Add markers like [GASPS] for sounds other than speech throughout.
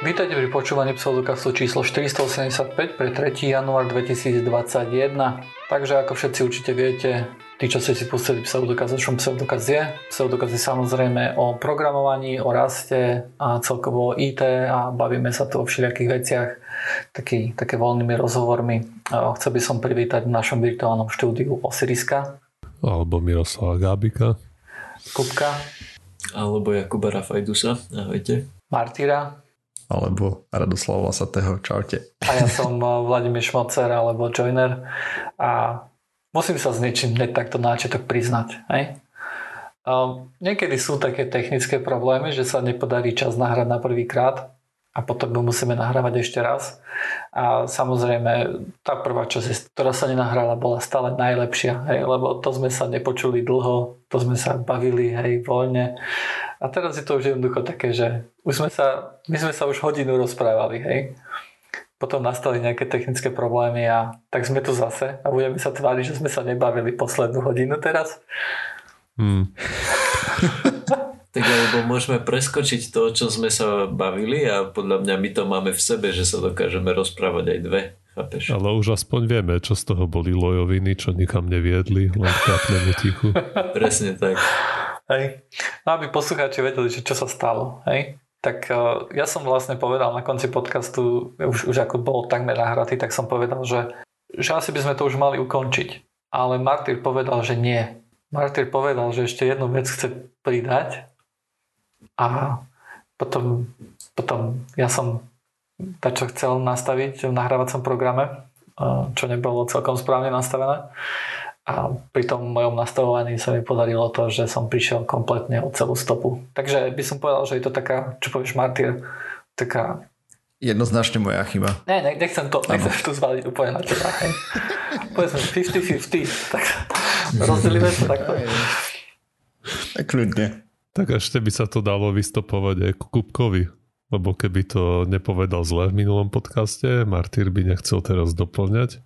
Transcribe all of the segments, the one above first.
Vítajte pri počúvaní pseudokastu číslo 485 pre 3. január 2021. Takže ako všetci určite viete, tí, čo ste si pustili pseudokaz, o čom pseudokaz je. Pseudokaz je samozrejme o programovaní, o raste a celkovo o IT a bavíme sa tu o všelijakých veciach taký, také voľnými rozhovormi. Chcel by som privítať v našom virtuálnom štúdiu Osiriska. Alebo Miroslava Gábika. Kupka. Alebo Jakuba Rafajdusa. Ahojte. Martýra alebo Radoslava Lasatého. Čaute. A ja som eh, Vladimír Šmocer alebo Joiner a musím sa s niečím hneď takto náčetok priznať. Hej? Um, niekedy sú také technické problémy, že sa nepodarí čas nahrať na prvý krát a potom ho musíme nahrávať ešte raz. A samozrejme, tá prvá časť, ktorá sa nenahrala, bola stále najlepšia, hej, lebo to sme sa nepočuli dlho, to sme sa bavili, hej, voľne a teraz je to už jednoducho také, že už sme sa, my sme sa už hodinu rozprávali, hej. Potom nastali nejaké technické problémy a tak sme tu zase a budeme sa tváriť, že sme sa nebavili poslednú hodinu teraz. Hmm. [LAUGHS] tak alebo môžeme preskočiť to, čo sme sa bavili a podľa mňa my to máme v sebe, že sa dokážeme rozprávať aj dve. Chápeš? Ale už aspoň vieme, čo z toho boli lojoviny, čo nikam neviedli, len kápneme tichu. [LAUGHS] Presne tak. Hej. No aby poslucháči vedeli, že čo sa stalo. Hej. Tak uh, ja som vlastne povedal na konci podcastu, už, už ako bol takmer nahratý, tak som povedal, že, že asi by sme to už mali ukončiť. Ale Martyr povedal, že nie. Martyr povedal, že ešte jednu vec chce pridať a potom, potom ja som čo chcel nastaviť v nahrávacom programe, čo nebolo celkom správne nastavené. A pri tom mojom nastavovaní sa mi podarilo to, že som prišiel kompletne o celú stopu. Takže by som povedal, že je to taká, čo povieš Martyr, taká... Jednoznačne moja chyba. Ne, ne nechcem to, nechcem to zvaliť úplne na teba. Hej. [LAUGHS] Povedzme 50-50, tak [LAUGHS] rozdelíme to takto. Tak kľudne. Tak ešte by sa to dalo vystopovať aj Kupkovi. Lebo keby to nepovedal zle v minulom podcaste, Martyr by nechcel teraz doplňať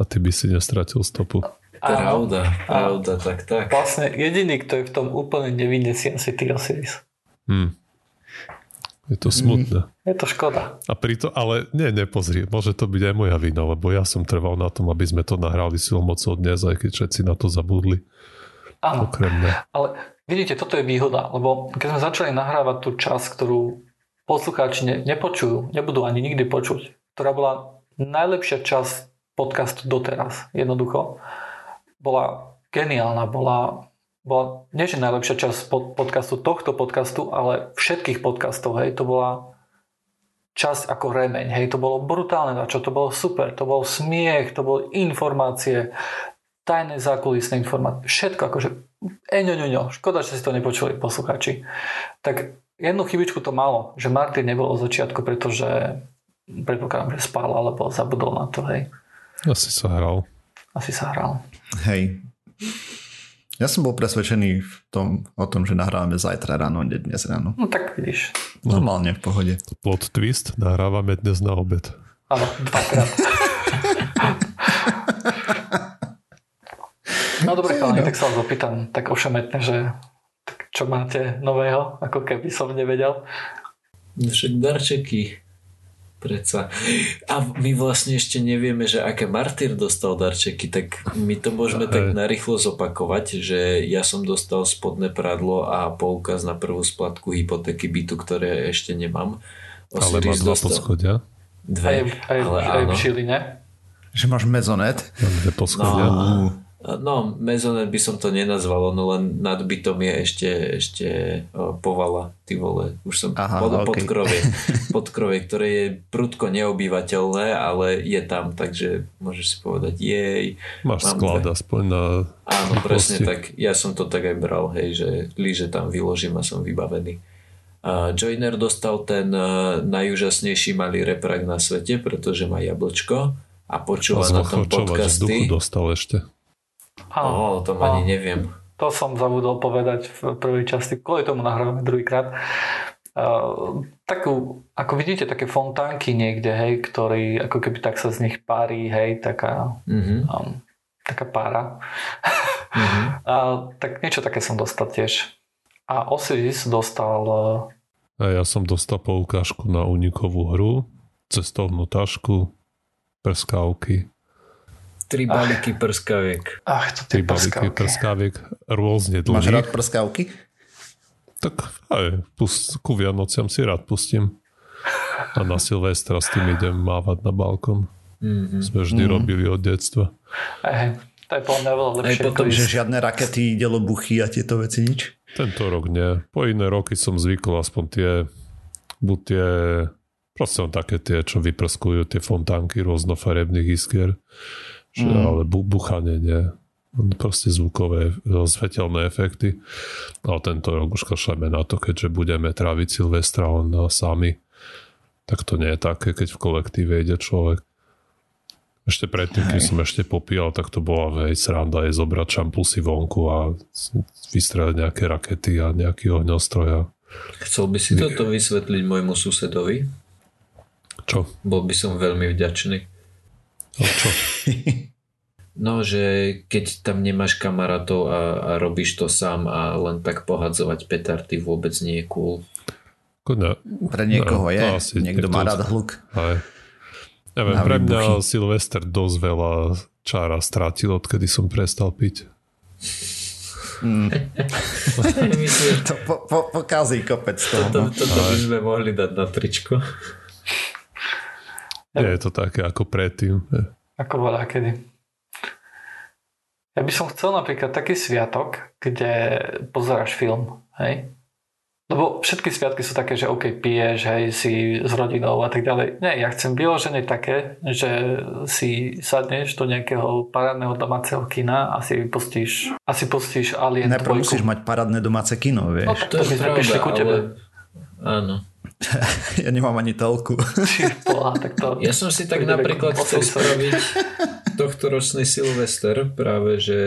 a ty by si nestratil stopu. Pravda, pravda, tak, tak. Vlastne jediný, kto je v tom úplne nevinne si asi ty Osiris. Hmm. Je to smutné. Je to škoda. A prito, ale nie, nepozri, môže to byť aj moja vina, lebo ja som trval na tom, aby sme to nahrali silou mocou dnes, aj keď všetci na to zabudli. Áno, ale vidíte, toto je výhoda, lebo keď sme začali nahrávať tú časť, ktorú poslucháči ne, nepočujú, nebudú ani nikdy počuť, ktorá bola najlepšia časť podcastu doteraz, jednoducho, bola geniálna, bola, bola nie že najlepšia časť pod, podcastu, tohto podcastu, ale všetkých podcastov, hej, to bola časť ako remeň, hej, to bolo brutálne čo, to bolo super, to bol smiech, to boli informácie, tajné zákulisné informácie, všetko akože eňoňoňo, škoda, že si to nepočuli posluchači. Tak jednu chybičku to malo, že Martin nebol od začiatku, pretože predpokladám, že spal alebo zabudol na to, hej. Asi sa hral. Asi sa hral. Hej. Ja som bol presvedčený v tom, o tom, že nahrávame zajtra ráno, nie dnes ráno. No tak vidíš. Normálne, v pohode. Plot twist, nahrávame dnes na obed. Áno, dvakrát. [LAUGHS] no dobre, chalani, tak sa vás opýtam tak ošemetne, že tak čo máte nového, ako keby som nevedel. Však darčeky Preca. A my vlastne ešte nevieme, že aké Martyr dostal darčeky, tak my to môžeme Aj. tak narýchlo zopakovať, že ja som dostal spodné pradlo a poukaz na prvú splatku hypotéky bytu, ktoré ešte nemám. Osiris ale mám dva dostal... poschodia. Dve, aj, aj, ale aj áno. v Žiline. Že máš mezonet? Dve poschodia. No, No, mezonet by som to nenazval, no len nad bytom je ešte, ešte povala, ty vole. Už som Aha, pod, okay. podkrovie, [LAUGHS] podkrovie, ktoré je prudko neobývateľné, ale je tam, takže môžeš si povedať jej. Máš sklad dve. aspoň na Áno, [LAUGHS] presne tak. Ja som to tak aj bral, hej, že líže tam vyložím a som vybavený. A Joiner dostal ten uh, najúžasnejší malý reprak na svete, pretože má jablčko a počúva a na tom podcasty. dostal ešte. Áno, o tom ani neviem. To som zabudol povedať v prvej časti, kvôli tomu nahrávame druhýkrát. Uh, takú, ako vidíte, také fontánky niekde, hej, ktorý ako keby tak sa z nich pári, hej, taká, mm-hmm. um, taká pára. [LAUGHS] Mm-hmm. uh, tak niečo také som dostal tiež. A Osiris dostal uh, A ja som dostal poukážku na unikovú hru, cestovnú tašku, prskávky. Tri balíky prskaviek. Ach, to Tri balíky prskavky. prskaviek, rôzne Máš rád dlhých. prskávky? Tak aj, pust, ku Vianociam si rád pustím. A na Silvestra s tým idem mávať na balkón. Mm-hmm. Sme vždy Mhm. robili od detstva. Hej. to je podľa mňa veľa Aj lepšie. potom, Že žiadne rakety, delobuchy a tieto veci nič? Tento rok nie. Po iné roky som zvykol aspoň tie, buď tie, proste také tie, čo vyprskujú tie fontánky rôznofarebných iskier, že, Mm. ale bu, buchanie nie. Proste zvukové, e, svetelné efekty. Ale tento rok už kašleme na to, keďže budeme tráviť Silvestra len sami. Tak to nie je také, keď v kolektíve ide človek. Ešte predtým, keď som ešte popíjal, tak to bola vej sranda je zobrať šampusy vonku a vystrelať nejaké rakety a nejaký ohňostroj. A Chcel by si toto vysvetliť môjmu susedovi? čo? Bol by som veľmi vďačný. A čo? [LAUGHS] No, že keď tam nemáš kamarátov a, a robíš to sám a len tak pohadzovať petardy vôbec nie je cool. Kodne, Pre niekoho No, je. asi Niekto má rád hluk. aj. Neviem, pre mňa. Silvester dosť veľa čára strátil, odkedy som prestal piť. Mm. [LAUGHS] To po, po, pokazí kopec toho. toto, No. toto by sme mohli dať na tričko. Nie je to také ako predtým. Ako bola kedy. Ja by som chcel napríklad taký sviatok, kde pozeráš film, hej? Lebo všetky sviatky sú také, že OK, piješ, hej, si s rodinou a tak ďalej. Nie, ja chcem vyložené také, že si sadneš do nejakého parádneho domáceho kina a si pustíš, a si pustíš Alien Najprv 2. musíš mať parádne domáce kino, No, vieš. tak to by sme prišli ku tebe. Áno. [LAUGHS] Ja nemám ani [LAUGHS] Boha, tak to... Ja som si tak napríklad chcel spraviť tohtoročný Silvester, práve že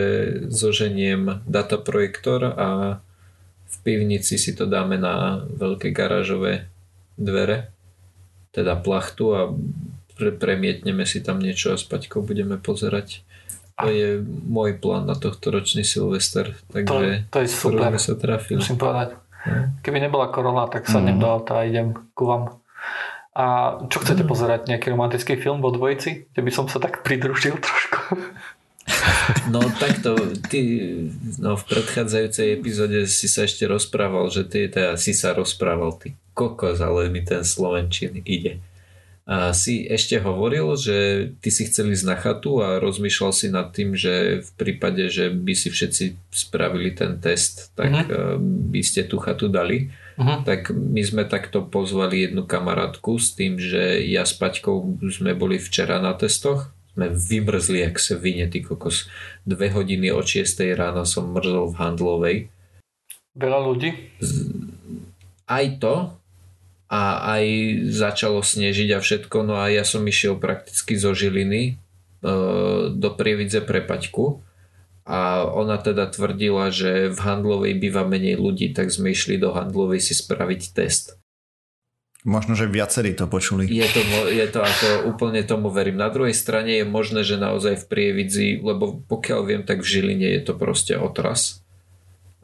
zoženiem dataprojektor a v pivnici si to dáme na veľké garážové dvere, teda plachtu a pre, premietneme si tam niečo a s Paťkou budeme pozerať. To je môj plán na tohto ročný Silvester, To, takže to je skoro super, sa trafili. musím povedať. Keby nebola korona, tak sadnem Mhm. do auta a idem ku vám. A čo chcete pozerať? Nejaký romantický film vo dvojici? Kde by som sa tak pridružil trošku. [LAUGHS] No takto, ty no, v predchádzajúcej epizóde si sa ešte rozprával, že ty teda si sa rozprával, ty kokos, ale mi ten Slovenčín ide. A si ešte hovoril, že ty si chcel ísť na chatu a rozmýšľal si nad tým, že v prípade, že by si všetci spravili ten test, tak mm by ste tú chatu dali. Mhm. Tak my sme takto pozvali jednu kamarátku s tým, že ja s Paťkou sme boli včera na testoch. Sme vymrzli, jak sa vyne, ty kokos. Dve hodiny od 6 rána som mrzol v handlovej. Veľa ľudí? Aj to, a aj začalo snežiť a všetko, no a ja som išiel prakticky zo Žiliny e, do Prievidze pre Paťku a ona teda tvrdila, že v handlovej býva menej ľudí, tak sme išli do handlovej si spraviť test. Možno, že viacerí to počuli. Je to, je to ako úplne tomu verím. Na druhej strane je možné, že naozaj v Prievidzi, lebo pokiaľ viem, tak v Žiline je to proste otras.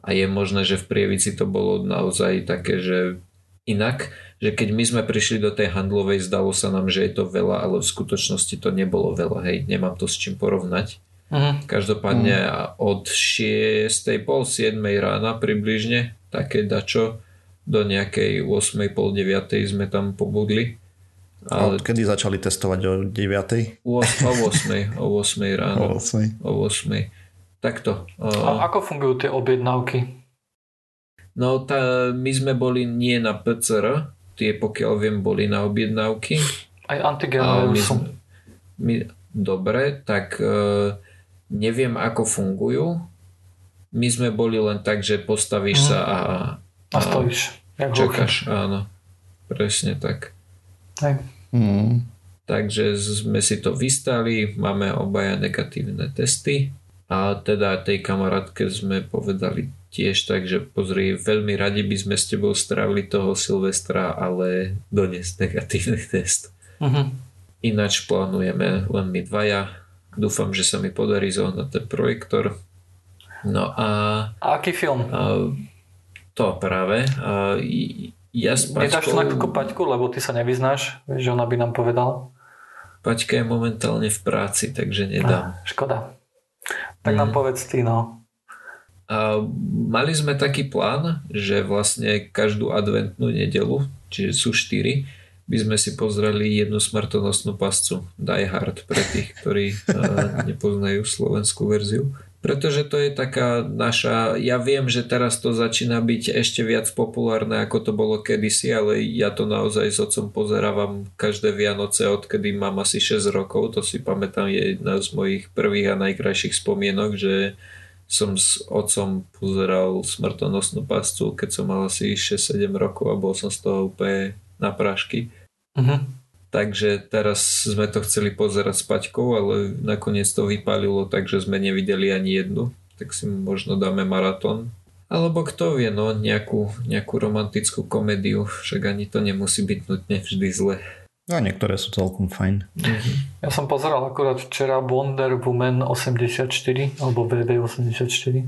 A je možné, že v Prievidzi to bolo naozaj také, že inak, že keď my sme prišli do tej handlovej, zdalo sa nám, že je to veľa, ale v skutočnosti to nebolo veľa. Hej, nemám to s čím porovnať. Mhm. Každopádne od 6. pol 7. rána približne, také dačo, do nejakej 8. pol 9. sme tam pobudli. A Ale odkedy začali testovať o 9. o 8. o 8. ráno. O 8. O 8. Takto. A ako fungujú tie objednávky? no tá, my sme boli nie na PCR, tie pokiaľ viem boli na objednávky. Aj A antigenové my, sú. my, dobre, tak e, neviem ako fungujú. My sme boli len tak, že postavíš Mhm. sa a, A stojíš. Jak hluchý. čakáš. Áno, presne tak. Hej. Mm. Takže sme si to vystali, máme obaja negatívne testy a teda tej kamarátke sme povedali tiež tak, že pozri, veľmi radi by sme s tebou strávili toho Silvestra, ale dones negatívny [LAUGHS] test. Mhm. Ináč plánujeme len my dvaja. Dúfam, že sa mi podarí zohnať ten projektor. No a, A aký film? a to práve. A Ja s Paťkou... Nedáš to na Paťku, lebo ty sa nevyznáš, vieš, že ona by nám povedala. Paťka je momentálne v práci, takže nedám. Ah, škoda. Tak mm. nám povedz ty, no. A mali sme taký plán, že vlastne každú adventnú nedelu, čiže sú štyri, by sme si pozreli jednu smrtonosnú pascu Die Hard pre tých, ktorí uh, [LAUGHS] nepoznajú slovenskú verziu. Pretože to je taká naša, ja viem, že teraz to začína byť ešte viac populárne ako to bolo kedysi, ale ja to naozaj s otcom pozerávam každé Vianoce, odkedy mám asi 6 rokov, to si pamätám, je jedna z mojich prvých a najkrajších spomienok, že som s otcom pozeral smrtonosnú pascu, keď som mal asi 6-7 rokov a bol som z toho úplne na prášky. Uh-huh. Takže teraz sme to chceli pozerať s Paťkou, ale nakoniec to vypálilo, takže sme nevideli ani jednu. Tak si možno dáme maratón. Alebo kto vie, no nejakú, nejakú romantickú komédiu, však ani to nemusí byť nutne vždy zle. A niektoré sú celkom fajn. Mm-hmm. Ja som pozeral akurát včera Wonder Woman 84 alebo VV 84.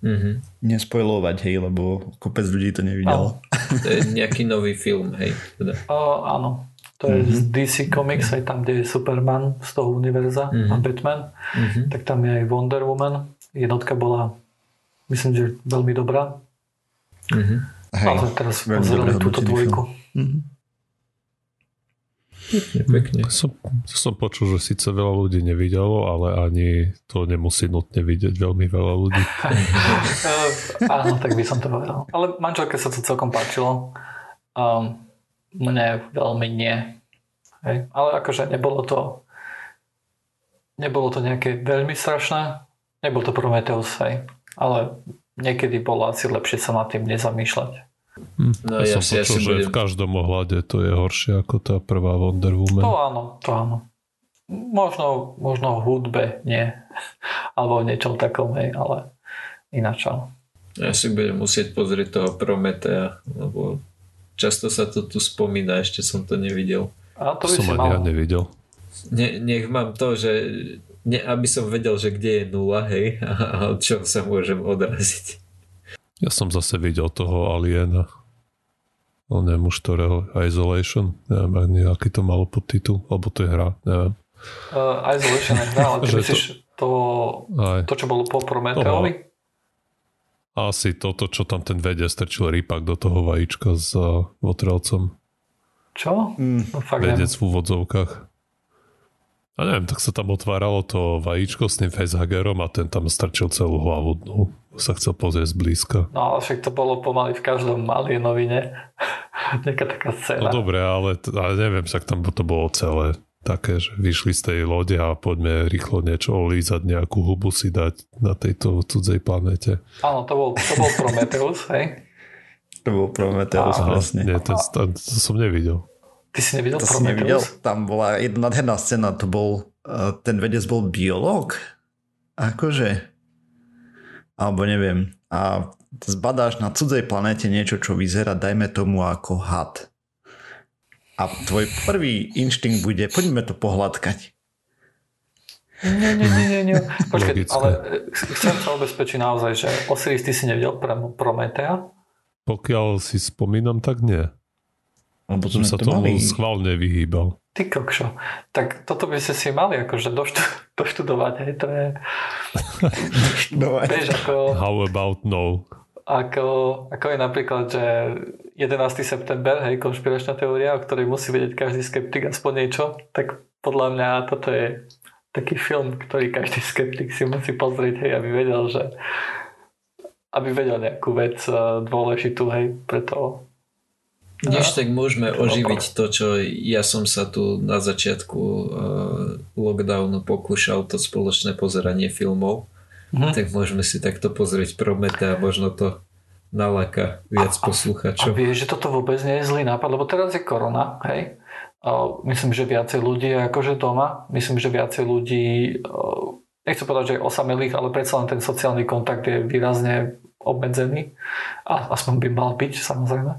Mm-hmm. Nespojlovať, hej, lebo kopec ľudí to nevidelo. To je nejaký nový film, hej. Teda. O, áno. To je mm-hmm. z DC Comics, aj tam, kde je Superman z toho univerza mm-hmm. a Batman. Mm-hmm. Tak tam je aj Wonder Woman. Jednotka bola, myslím, že veľmi dobrá. Mm-hmm. Hej, Ale teraz pozerali túto dvojku. Mm-hmm. Pekne, pekne. Som, som počul, že síce veľa ľudí nevidelo, ale ani to nemusí nutne vidieť veľmi veľa ľudí. [LAUGHS] Áno, tak by som to povedal. Ale manželke sa to celkom páčilo. Um, mne veľmi nie. Hej. Ale akože nebolo to nebolo to nejaké veľmi strašné. Nebol to Prometheus, hej. Ale niekedy bolo asi lepšie sa nad tým nezamýšľať. Hm. No, ja, ja som počul, ja že budem... v každom ohľade to je horšie ako tá prvá Wonder Woman. To áno, to áno. Možno, možno v hudbe nie. [LAUGHS] Alebo v niečom takom, hej, ale ináč áno. Ja si budem musieť pozrieť toho Prometea, lebo Často sa to tu spomína, ešte som to nevidel. A to by som ani ja nevidel. Ne, nech mám to, že ne, aby som vedel, že kde je nula, hej, [LAUGHS] a, a od čoho sa môžem odraziť. Ja som zase videl toho Aliena. O neviem už ktorého, Isolation, neviem ani aký to malo podtitul, alebo to je hra, neviem. Uh, Isolation je hra, ale ty [LAUGHS] myslíš to, to, to, čo bolo po Prometeovi? Asi toto, čo tam ten vedec strčil rýpak do toho vajíčka s uh, votrelcom. Čo? Mm. No, fakt vedec v úvodzovkách. A neviem, tak sa tam otváralo to vajíčko s tým facehagerom a ten tam strčil celú hlavu. No, sa chcel pozrieť zblízka. No ale však to bolo pomaly v každom Alienovi, [LAUGHS] Nejaká taká scéna. No dobre, ale, ale neviem, však tam to bolo celé také, že vyšli z tej lode a poďme rýchlo niečo olízať, nejakú hubu si dať na tejto cudzej planete. Áno, to bol, to bol Prometheus, hej? To bol Prometheus, vlastne. Nie, to, to, to som nevidel. Ty si nevidel to Prometheus? Si nevidel. Tam bola jedna nádherná scéna, to bol, uh, ten vedec bol biológ? Akože? Alebo neviem. A zbadáš na cudzej planete niečo, čo vyzerá, dajme tomu ako had a tvoj prvý inštinkt bude, poďme to pohľadkať. Nie, nie, nie, nie. nie. [LAUGHS] Počkej, ale e, chcem sa ubezpečiť naozaj, že Osiris, ty si nevidel Prometea? Pokiaľ si spomínam, tak nie. Lebo som sa tomu mali... schválne vyhýbal. Ty kokšo. Tak toto by ste si mali akože doštu, [LAUGHS] doštudovať, hej, to je... [LAUGHS] doštudovať. Vieš, ako... How about no? Ako, ako je napríklad, že 11. september, hej, konšpiračná teória, o ktorej musí vedieť každý skeptik aspoň niečo, tak podľa mňa toto je taký film, ktorý každý [LAUGHS] skeptik si musí pozrieť, hej, aby vedel, že aby vedel nejakú vec eh, dôležitú, hej, preto Než tak môžeme oživiť to, čo ja som sa tu na začiatku uh, lockdownu pokúšal, to spoločné pozeranie filmov mm-hmm. tak môžeme si takto pozrieť Promete a možno to naláka viac a, posluchačov. A, a vieš, že toto vôbec nie je zlý nápad, lebo teraz je korona, hej? Myslím, že viacej ľudí je akože doma. Myslím, že viacej ľudí, nechcem povedať, že je osamelých, ale predsa len ten sociálny kontakt je výrazne obmedzený. A aspoň by mal byť, samozrejme.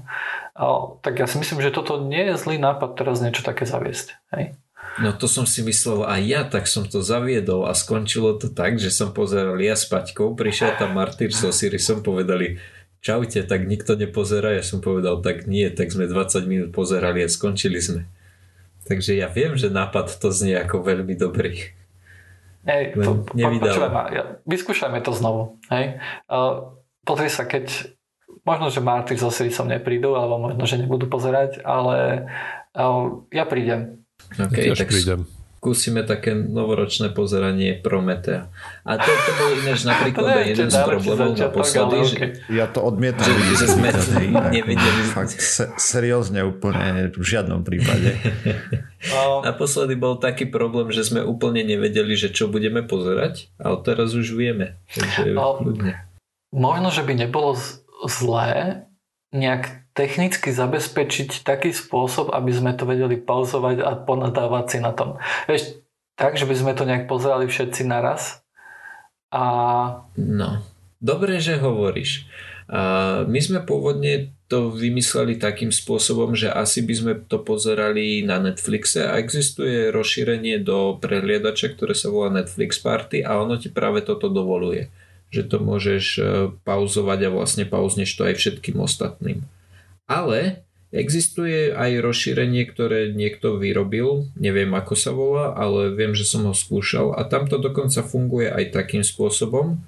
Tak ja si myslím, že toto nie je zlý nápad teraz niečo také zaviesť. Hej? No to som si myslel aj ja, tak som to zaviedol a skončilo to tak, že som pozeral ja s Paťkou, prišiel tam Martyr s Osirisom, povedali, čaute, tak nikto nepozerá. Ja som povedal, tak nie, tak sme 20 minút pozerali a skončili sme. Takže ja viem, že nápad to znie ako veľmi dobrý. Hej, po, po, ma, ja, vyskúšajme to znovu. Hej. Uh, pozri sa, keď možno, že Marty zase som neprídu, alebo možno, že nebudú pozerať, ale uh, ja prídem. Okay, tak prídem skúsime také novoročné pozeranie Prometea. A to, to bol ináč [LAUGHS] napríklad jeden z problémov naposledy, že... Ja to odmietam. Že, že sme nevideli. Fakt, se, seriózne úplne v žiadnom prípade. [LAUGHS] Naposledy bol taký problém, že sme úplne nevedeli, že čo budeme pozerať, ale teraz už vieme. Takže Možno, že by nebolo zlé nejak technicky zabezpečiť taký spôsob, aby sme to vedeli pauzovať a ponadávať si na tom. Vieš, tak, že by sme to nejak pozerali všetci naraz. A... No, dobre, že hovoríš. A my sme pôvodne to vymysleli takým spôsobom, že asi by sme to pozerali na Netflixe a existuje rozšírenie do prehliadača, ktoré sa volá Netflix Party a ono ti práve toto dovoluje. Že to môžeš e, pauzovať a vlastne pauzneš to aj všetkým ostatným. Ale existuje aj rozšírenie, ktoré niekto vyrobil, neviem ako sa volá, ale viem, že som ho skúšal a tam to dokonca funguje aj takým spôsobom.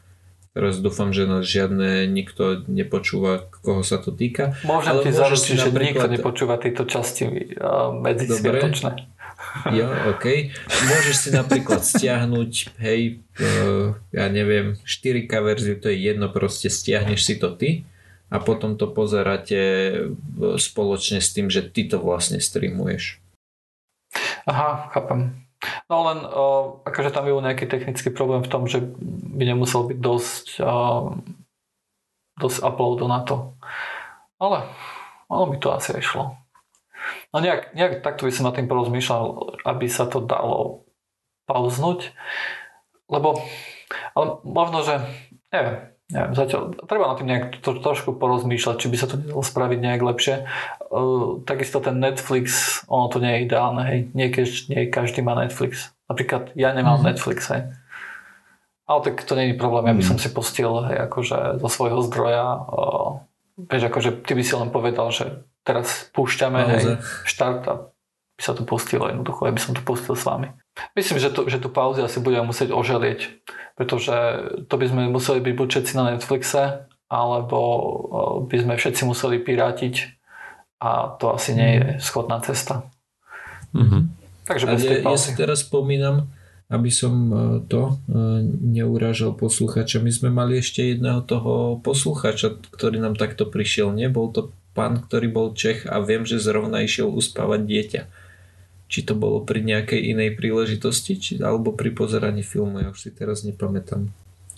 Teraz dúfam, že nás žiadne nikto nepočúva, koho sa to týka. Môžem ale ti zaručiť, že nikto nepočúva tieto časti uh, medzi sviatočné. Jo, OK. Môžeš si napríklad stiahnuť, hej, uh, ja neviem, 4K verziu, to je jedno, proste stiahneš si to ty a potom to pozeráte spoločne s tým, že ty to vlastne streamuješ. Aha, chápem. No len uh, akože tam je nejaký technický problém v tom, že by nemusel byť dosť, uh, dosť uploadu na to. Ale ono by to asi aj šlo. No nejak, nejak takto by som nad tým porozmýšľal, aby sa to dalo pauznúť, lebo ale možno, že neviem, neviem, zatiaľ treba na tým nejak to, trošku porozmýšľať, či by sa to nedalo spraviť nejak lepšie. Uh, takisto ten Netflix, ono to nie je ideálne, hej. Nie, nie každý má Netflix. Napríklad ja nemám mm-hmm. Netflix, hej. Ale tak to nie je problém, ja by som mhm. si pustil, hej, akože zo svojho zdroja. Uh, vieš, akože ty by si len povedal, že teraz púšťame, hej, štart a by sa to pustilo jednoducho, ja by som to pustil s vami. Myslím, že, to, že tu pauzy asi budeme musieť oželieť, pretože to by sme museli byť buď všetci na Netflixe, alebo by sme všetci museli pirátiť a to asi nie je mhm. schodná cesta. Mm-hmm. Takže bez ja, ja si teraz spomínam, aby som e, to e, neurážal posluchača. My sme mali ešte jedného toho posluchača, ktorý nám takto prišiel. Nebol to pán, ktorý bol Čech a viem, že zrovna išiel uspávať dieťa či to bolo pri nejakej inej príležitosti, či, alebo pri pozeraní filmu, ja už si teraz nepamätám.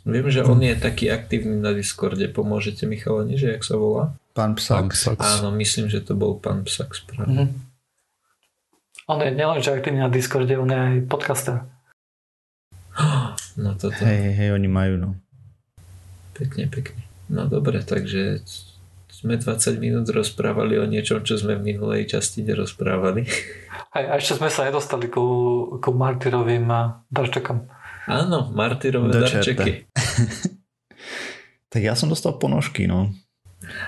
Viem, že on je taký aktívny na Discorde. Pomôžete mi chalani, že jak sa volá? Pán Psax. Áno, myslím, že to bol pán Psax práve. Mm-hmm. On je nielen, že aktívny na Discorde, on je aj podcaster. [GASPS] No toto. Hej, hej, oni majú, no. Pekne, pekne. No dobre, takže sme 20 minút rozprávali o niečom, čo sme v minulej časti nerozprávali. A ešte sme sa nedostali ku, ku martyrovým darčekom. Áno, martyrové darčeky. [LAUGHS] tak ja som dostal ponožky, no.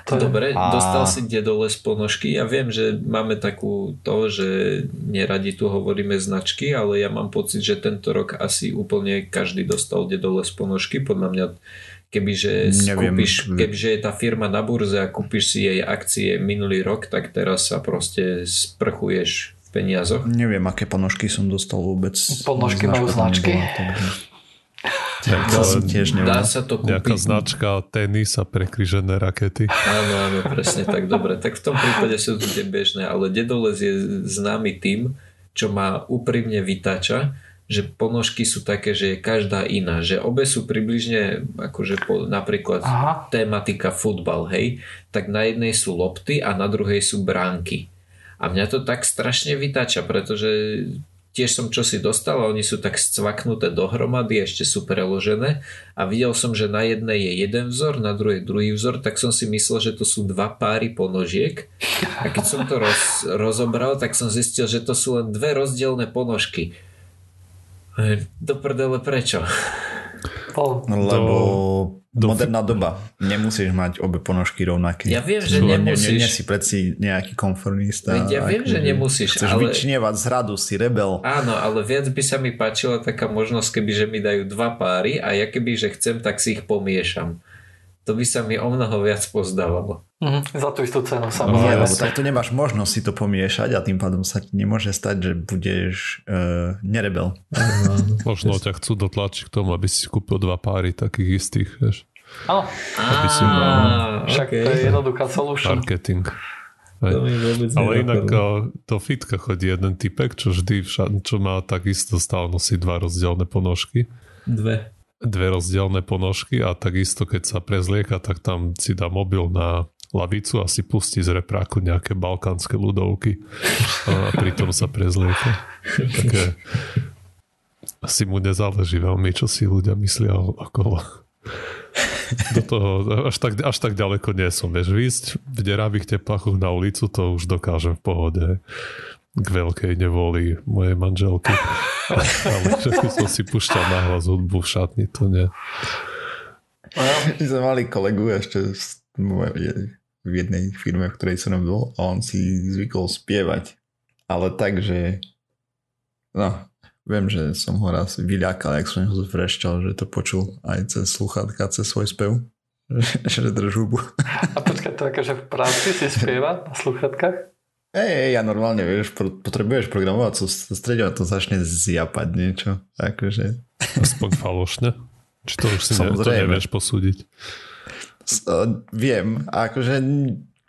To Dobre, a... dostal si dedole z ponožky. Ja viem, že máme takú to, že neradi tu hovoríme značky, ale ja mám pocit, že tento rok asi úplne každý dostal dedole z ponožky. Podľa mňa Kebyže, skúpiš, kebyže je tá firma na burze a kúpiš si jej akcie minulý rok, tak teraz sa proste sprchuješ v peniazoch. Neviem, aké ponožky som dostal vôbec. Ponožky majú značky. Tak, to tiež Dá sa to kúpiť. Nejaká značka, tenis a prekryžené rakety. Áno, áno, presne tak, dobre. Tak v tom prípade sú to tie bežné, ale Dedoles je známy tým, čo má úprimne vytača že ponožky sú také, že je každá iná, že obe sú približne akože po, napríklad Aha. tematika futbal, hej, tak na jednej sú lopty a na druhej sú bránky. A mňa to tak strašne vytača, pretože tiež som čosi dostal a oni sú tak scvaknuté dohromady, ešte sú preložené a videl som, že na jednej je jeden vzor, na druhej druhý vzor, tak som si myslel, že to sú dva páry ponožiek a keď som to roz, rozobral, tak som zistil, že to sú len dve rozdielne ponožky do prdele prečo? Lebo do... Moderná doba. Nemusíš mať obe ponožky rovnaké. Ja viem, že nemusíš. Nie, nie si predsi nejaký konformista. Veď ja viem, že nemusíš. Chceš ale... vyčnievať z radu, si rebel. Áno, ale viac by sa mi páčila taká možnosť, keby že mi dajú dva páry a ja keby že chcem, tak si ich pomiešam to by sa mi o mnoho viac pozdávalo. Mm, za tú istú cenu samozrejme. Nie, lebo takto nemáš možnosť si to pomiešať a tým pádom sa ti nemôže stať, že budeš uh, nerebel. Možno ťa chcú dotlačiť k tomu, aby si kúpil dva páry takých istých, vieš. Áno. Aby si mal... Však okay. to je jednoduchá solution. Marketing. To Ale inak do fitka chodí jeden typek, čo vždy čo má takisto stále nosí dva rozdielne ponožky. Dve dve rozdielne ponožky a takisto keď sa prezlieka, tak tam si dá mobil na lavicu a si pustí z repráku nejaké balkánske ľudovky a pritom sa prezlieka. Také asi mu nezáleží veľmi, čo si ľudia myslia okolo. Do toho až tak, až tak ďaleko nie som. Vieš, výjsť v deravých teplachoch na ulicu, to už dokážem v pohode k veľkej nevoli mojej manželky. [LAUGHS] Ale by som si púšťal nahlas hudbu v šatni, to nie. My sme mali kolegu ešte v jednej firme, v ktorej som bol a on si zvykol spievať. Ale tak, že no, viem, že som ho raz vyľakal, jak som ho zvrešťal, že to počul aj cez sluchátka, cez svoj spev. [LAUGHS] že drž hubu. A počkaj, to akože v práci si spieva na sluchatkách? Hej, ja normálne, vieš, potrebuješ programovať sústrediť a to začne zjapať niečo. Akože. Aspoň falošne? Či to už si ne, to nevieš posúdiť? Uh, viem, akože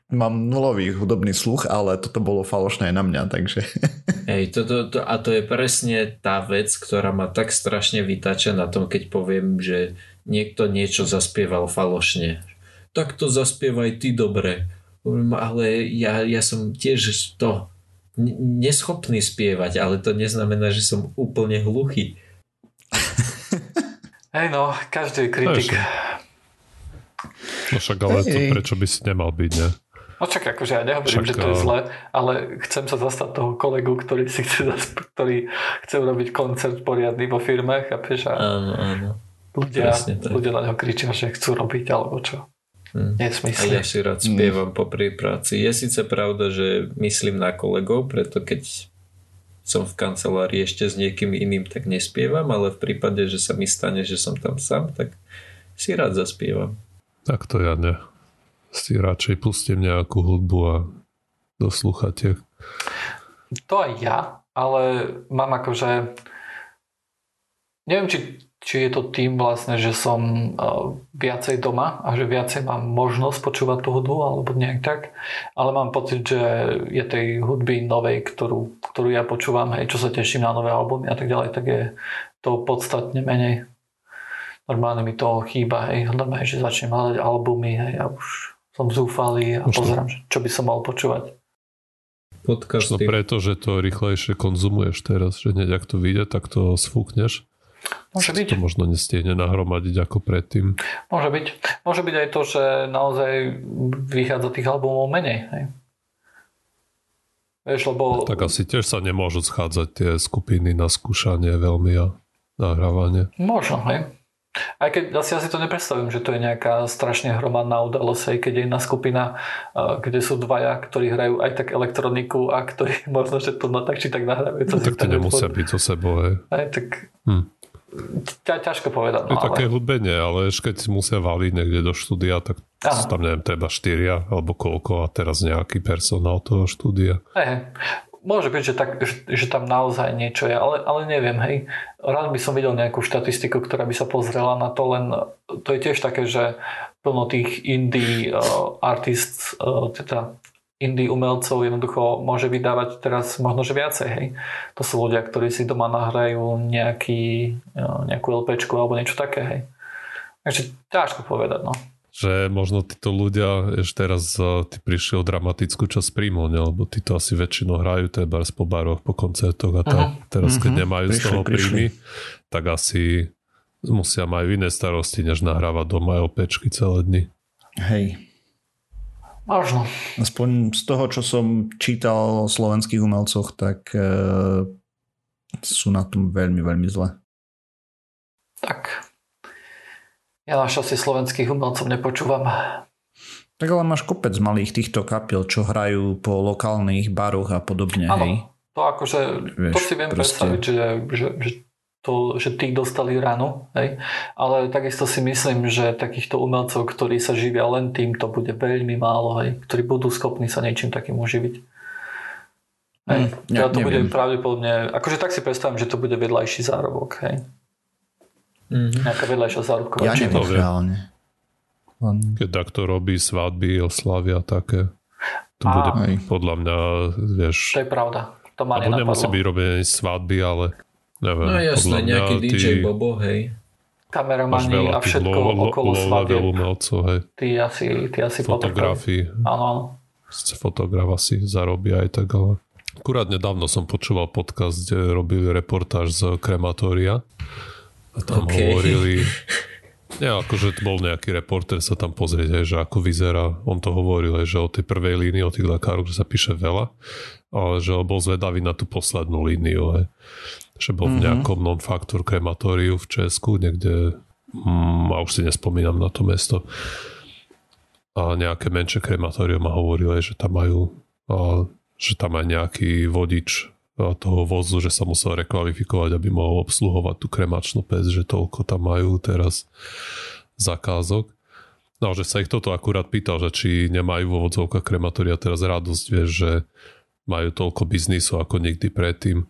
mám nulový hudobný sluch, ale toto bolo falošné aj na mňa, takže... [LAUGHS] Hej, to, to, to, a to je presne tá vec, ktorá ma tak strašne vytača na tom, keď poviem, že niekto niečo zaspieval falošne. Tak to zaspievaj ty dobre ale ja, ja som tiež to neschopný spievať, ale to neznamená, že som úplne hluchý. [LAUGHS] Hej no, každý je kritik. No však ale to prečo by si nemal byť, ne? No čak, akože ja nehovorím, však, že to je zle, ale chcem sa zastať toho kolegu, ktorý si chce, ktorý chce urobiť koncert poriadny vo firmách a a áno, áno. Ľudia, ľudia na neho kričia, že chcú robiť alebo čo. Hmm. A ja si rád spievam hmm. popri práci. Je síce pravda, že myslím na kolegov, preto keď som v kancelárii ešte s niekým iným, tak nespievam, ale v prípade, že sa mi stane, že som tam sám, tak si rád zaspievam. Tak to ja ne. Si radšej pustím nejakú hudbu a do sluchatiek. To aj ja, ale mám akože neviem, či či je to tým vlastne, že som uh, viacej doma a že viacej mám možnosť počúvať tú hudbu alebo nejak tak, ale mám pocit, že je tej hudby novej, ktorú, ktorú ja počúvam, hej, čo sa teším na nové albumy a tak ďalej, tak je to podstatne menej. Normálne mi to chýba, hej, normálne, že začnem hľadať albumy, hej, a už som zúfalý a už pozerám, to... čo by som mal počúvať. Podcasty. No preto, že to rýchlejšie konzumuješ teraz, že hneď ak to vyjde, tak to sfúkneš Môže byť. To možno nestihne nahromadiť ako predtým. Môže byť. Môže byť aj to, že naozaj vychádza tých albumov menej. Hej. Vieš, lebo... Tak asi tiež sa nemôžu schádzať tie skupiny na skúšanie veľmi a nahrávanie. Možno, hej. Aj keď asi ja si to nepredstavím, že to je nejaká strašne hromadná udalosť, keď je jedna skupina, kde sú dvaja, ktorí hrajú aj tak elektroniku a ktorí [LAUGHS] možno, že to na tak či tak nahrávajú. No, tak to nemusia byť so sebou. Hej. Aj, tak... Hm. Ťa, ťažko povedať. No, je ale... také hudbenie, ale ešte keď si musia valiť niekde do štúdia, tak Aha. tam neviem, treba štyria alebo koľko a teraz nejaký personál toho štúdia. Hey, môže byť, že, tak, že, tam naozaj niečo je, ale, ale neviem, hej. Rád by som videl nejakú štatistiku, ktorá by sa pozrela na to, len to je tiež také, že plno tých indie uh, artists, uh, teda indie umelcov jednoducho môže vydávať teraz možno, že viacej. Hej. To sú ľudia, ktorí si doma nahrajú nejaký, nejakú LPčku alebo niečo také. Hej. Takže ťažko povedať. No. Že možno títo ľudia ešte teraz ty prišli o dramatickú časť príjmu, ne? lebo títo asi väčšinou hrajú teda po baroch, po koncertoch a tak. Uh-huh. Teraz keď uh-huh. nemajú prišli, z toho príjmy, tak asi musia majú iné starosti, než nahrávať doma LPčky celé dny. Hej. Možno. Aspoň z toho, čo som čítal o slovenských umelcoch, tak e, sú na tom veľmi, veľmi zle. Tak. Ja našťastie slovenských umelcov nepočúvam. Tak ale máš kopec malých týchto kapiel, čo hrajú po lokálnych baroch a podobne, hej? to akože, Vieš, to si viem proste- predstaviť, že, že, že to, že tých dostali ráno, hej. Ale takisto si myslím, že takýchto umelcov, ktorí sa živia len tým, to bude veľmi málo, hej, ktorí budú schopní sa niečím takým uživiť. Hej. Hm, teda ja to bude neviem. pravdepodobne, akože tak si predstavím, že to bude vedľajší zárobok, hej. Mhm. Nejaká vedľajšia zárobková Ja činnosť. neviem reálne. Keď takto robí svadby, oslavy a také. To Á. bude Hej. podľa mňa, vieš... To je pravda. To ma Alebo nemusí byť robené svadby, ale neviem. No jasné, mňa nejaký DJ ty Bobo, hej. Kameramani a všetko low, okolo low slavieb. umelcov, hej. Ty asi, ty asi. Fotografii. Áno, áno. Sice fotograf asi zarobí aj tak, ale... Akurát nedávno som počúval podcast, kde robili reportáž z krematória a tam OK. hovorili... [LAUGHS] Nie, akože bol nejaký reporter sa tam pozrieť, hej, že ako vyzerá. On to hovoril, hej, že o tej prvej línii, o tých lekároch, že sa píše veľa, ale že bol zvedavý na tú poslednú líniu. Hej. Že bol v nejakom non-factor krematóriu v Česku, niekde, mm, a už si nespomínam na to mesto, a nejaké menšie krematórium a hovoril, aj, že tam majú a, že tam aj nejaký vodič toho vozu, že sa musel rekvalifikovať, aby mohol obsluhovať tú kremačnú pec, že toľko tam majú teraz zakázok. No, že sa ich toto akurát pýtal, že či nemajú vo vodzovkách krematória teraz radosť, vieš, že majú toľko biznisu ako nikdy predtým.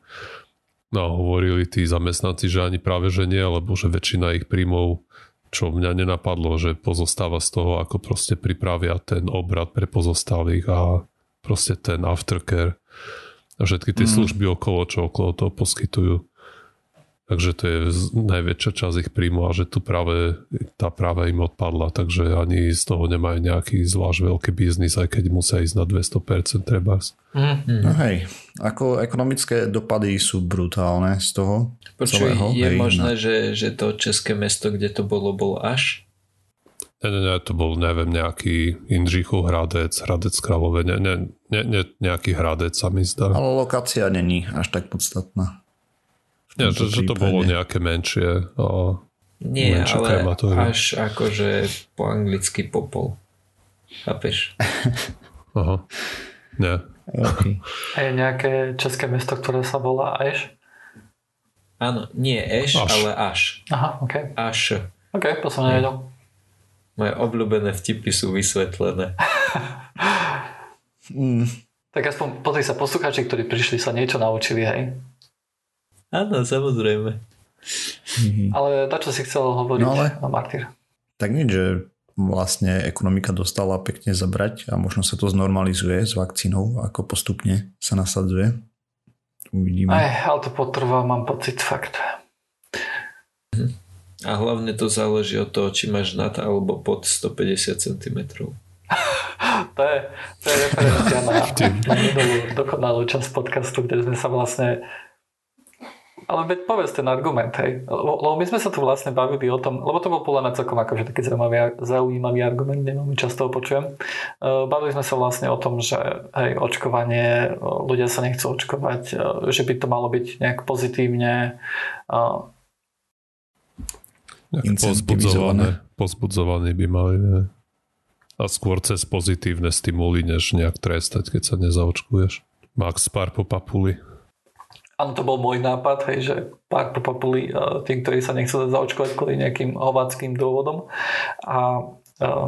No hovorili tí zamestnanci, že ani práve že nie, lebo že väčšina ich príjmov čo mňa nenapadlo, že pozostáva z toho, ako proste pripravia ten obrad pre pozostalých a proste ten aftercare a všetky tie Mm. služby okolo, čo okolo toho poskytujú. Takže to je najväčšia časť ich príjmu a že tu práve tá práve im odpadla, takže ani z toho nemajú nejaký zvlášť veľký biznis, aj keď musia ísť na 200% trebárs. Mm. No hej, ako ekonomické dopady sú brutálne z toho Počuj, celého. je hej, možné, no. že, že to české mesto, kde to bolo, bol až? Ne, ne, ne, to bol, neviem, nejaký Indřichov Hradec, Hradec Králové, ne, ne, ne, ne, nejaký Hradec sa mi zdá. Ale lokácia není až tak podstatná. Nie, že, že to bolo nejaké menšie. A, Nie, Menšie ale krematórium. až akože po anglicky popol. Chápeš? aha. Nie. Okay. [LAUGHS] A je nejaké české mesto, ktoré sa volá Eš? Áno, nie eš, Až. ale až. Aha, OK. Až. OK, to som nevedel. Moje obľúbené vtipy sú vysvetlené. [LAUGHS] Mm, Tak aspoň pozri sa, poslucháči, ktorí prišli, sa niečo naučili, hej. Áno, samozrejme. mhm. Ale na čo si chcel hovoriť, No ale- no, Martyr? Tak nič, že vlastne ekonomika dostala pekne zabrať a možno sa to znormalizuje s vakcínou, ako postupne sa nasadzuje. Uvidíme. Aj, ale to potrvá, mám pocit, fakt. A hlavne to záleží od toho, či máš nad alebo pod 150 cm. [LAUGHS] To je, to je referencia na, na minulú dokonalú časť podcastu, kde sme sa vlastne ale veď povedz ten argument, hej. Lebo, lebo my sme sa tu vlastne bavili o tom, lebo to bol podľa mňa celkom akože taký zaujímavý, zaujímavý argument, neviem, často ho počujem. Uh, bavili sme sa vlastne o tom, že hej, očkovanie, uh, ľudia sa nechcú očkovať, uh, že by to malo byť nejak pozitívne. Pozbudzované, pozbudzované by mali. Ne? A skôr cez pozitívne stimuly, než nejak trestať, keď sa nezaočkuješ. Max pár po papuli. Áno, to bol môj nápad, hej, že pár po papuli uh, tým, ktorí sa nechcú zaočkovať kvôli nejakým hovadským dôvodom. A uh,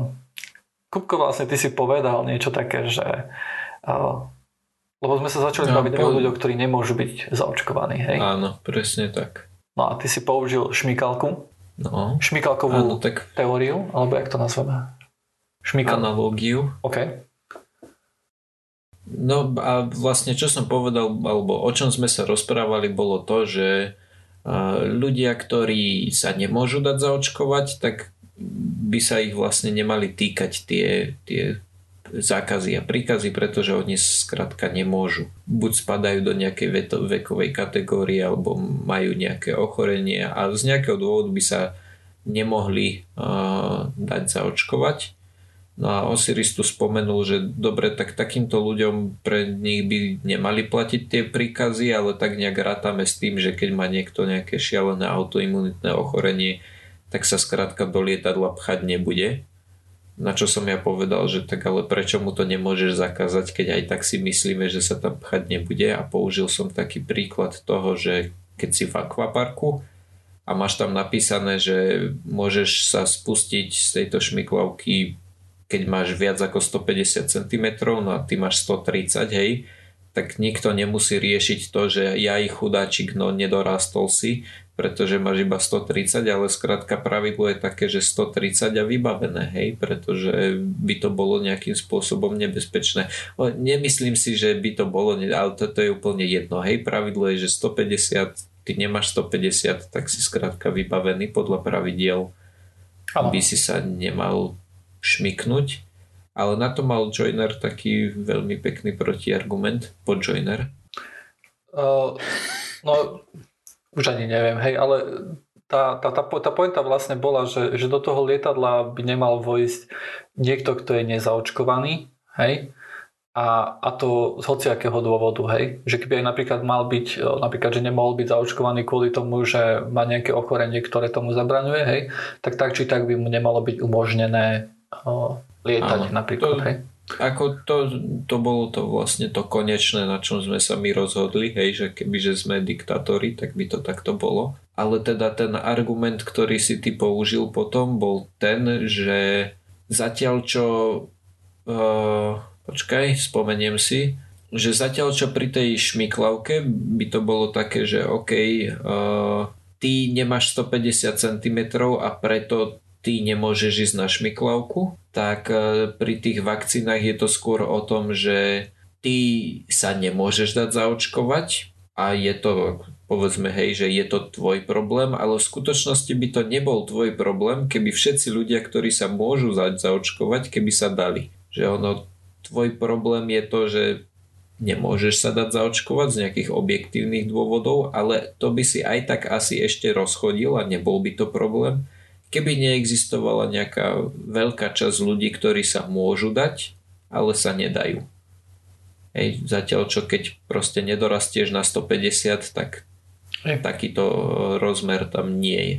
Kupko, vlastne ty si povedal niečo také, že uh, lebo sme sa začali No, baviť po- o ľuďoch, ktorí nemôžu byť zaočkovaní, hej? Áno, presne tak. No a ty si použil šmikalku, No, šmikalkovú áno, tak teóriu, alebo jak to nazveme? Šmikal. analógiu. OK. No a vlastne čo som povedal, alebo o čom sme sa rozprávali, bolo to, že ľudia, ktorí sa nemôžu dať zaočkovať, tak by sa ich vlastne nemali týkať tie, tie zákazy a príkazy, pretože oni skrátka nemôžu. Buď spadajú do nejakej vekovej kategórie, alebo majú nejaké ochorenie a z nejakého dôvodu by sa nemohli a, dať zaočkovať. No a Osiris tu spomenul, že dobre, tak takýmto ľuďom pre nich by nemali platiť tie príkazy, ale tak nejak rátame s tým, že keď má niekto nejaké šialené autoimunitné ochorenie, tak sa skrátka do lietadla pchať nebude. Na čo som ja povedal, že tak ale prečo mu to nemôžeš zakázať, keď aj tak si myslíme, že sa tam pchať nebude? A použil som taký príklad toho, že keď si v akvaparku a máš tam napísané, že môžeš sa spustiť z tejto šmiklavky, keď máš viac ako 150 cm, no a ty máš 130, hej, tak nikto nemusí riešiť to, že ja ich chudáčik, no nedorastol si, pretože máš iba 130, ale skrátka pravidlo je také, že 130 a vybavené, hej, pretože by to bolo nejakým spôsobom nebezpečné. O, nemyslím si, že by to bolo, ale toto je úplne jedno, hej, pravidlo je, že 150, ty nemáš 150, tak si skrátka vybavený podľa pravidiel, aby si sa nemal šmiknúť. Ale na to mal Joiner taký veľmi pekný protiargument, po Joiner. Uh, no, už ani neviem, hej, ale tá, tá, tá, tá pointa vlastne bola, že, že do toho lietadla by nemal vojsť niekto, kto je nezaočkovaný, hej, a, a to z hociakého dôvodu, hej. Že keby aj napríklad mal byť, e, napríklad, že nemohol byť zaočkovaný kvôli tomu, že má nejaké ochorenie, ktoré tomu zabraňuje, hej, tak tak či tak by mu nemalo byť umožnené o, lietať Áno, napríklad, to, hej. Ako to, to bolo to vlastne to konečné, na čom sme sa my rozhodli, hej, že kebyže sme diktatóri, tak by to takto bolo. Ale teda ten argument, ktorý si ty použil potom, bol ten, že zatiaľ čo... Uh, počkaj, spomeniem si, že zatiaľ čo pri tej šmiklavke by to bolo také, že OK, uh, ty nemáš 150 cm a preto ty nemôžeš ísť na šmiklavku, tak e, pri tých vakcínach je to skôr o tom, že ty sa nemôžeš dať zaočkovať a je to, povedzme hej, že je to tvoj problém, ale v skutočnosti by to nebol tvoj problém, keby všetci ľudia, ktorí sa môžu dať zaočkovať, keby sa dali. Že ono, tvoj problém je to, že nemôžeš sa dať zaočkovať z nejakých objektívnych dôvodov, ale to by si aj tak asi ešte rozchodil a nebol by to problém keby neexistovala nejaká veľká časť ľudí, ktorí sa môžu dať, ale sa nedajú. Hej, zatiaľ čo keď proste nedorastieš na 150, tak Hej. takýto rozmer tam nie je.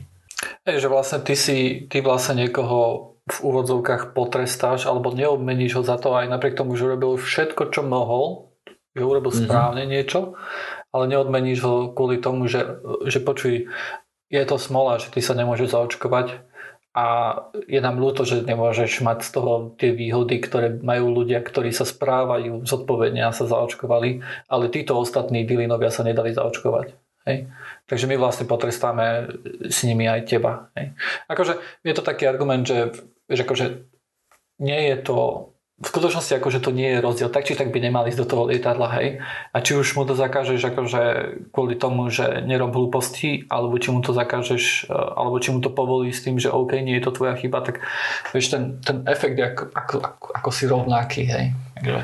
Hej, že vlastne ty si, ty vlastne niekoho v úvodzovkách potrestáš alebo neobmeníš ho za to aj napriek tomu, že urobil všetko, čo mohol, že urobil mm-hmm. správne niečo, ale neodmeníš ho kvôli tomu, že, že počuj, je to smola, že ty sa nemôžeš zaočkovať a je nám ľúto, že nemôžeš mať z toho tie výhody, ktoré majú ľudia, ktorí sa správajú zodpovedne a sa zaočkovali, ale títo ostatní bylinovia sa nedali zaočkovať. Hej? Takže my vlastne potrestáme s nimi aj teba. Hej? Akože je to taký argument, že, že akože nie je to v skutočnosti akože to nie je rozdiel, tak či tak by nemali ísť do toho lietadla, hej. A či už mu to zakážeš akože kvôli tomu, že nerob hlúposti, alebo či mu to zakážeš, e, alebo či mu to povolí s tým, že OK, nie je to tvoja chyba, tak vieš, ten, ten efekt je ako, ako, ako, ako si rovnaký, hej. Takže,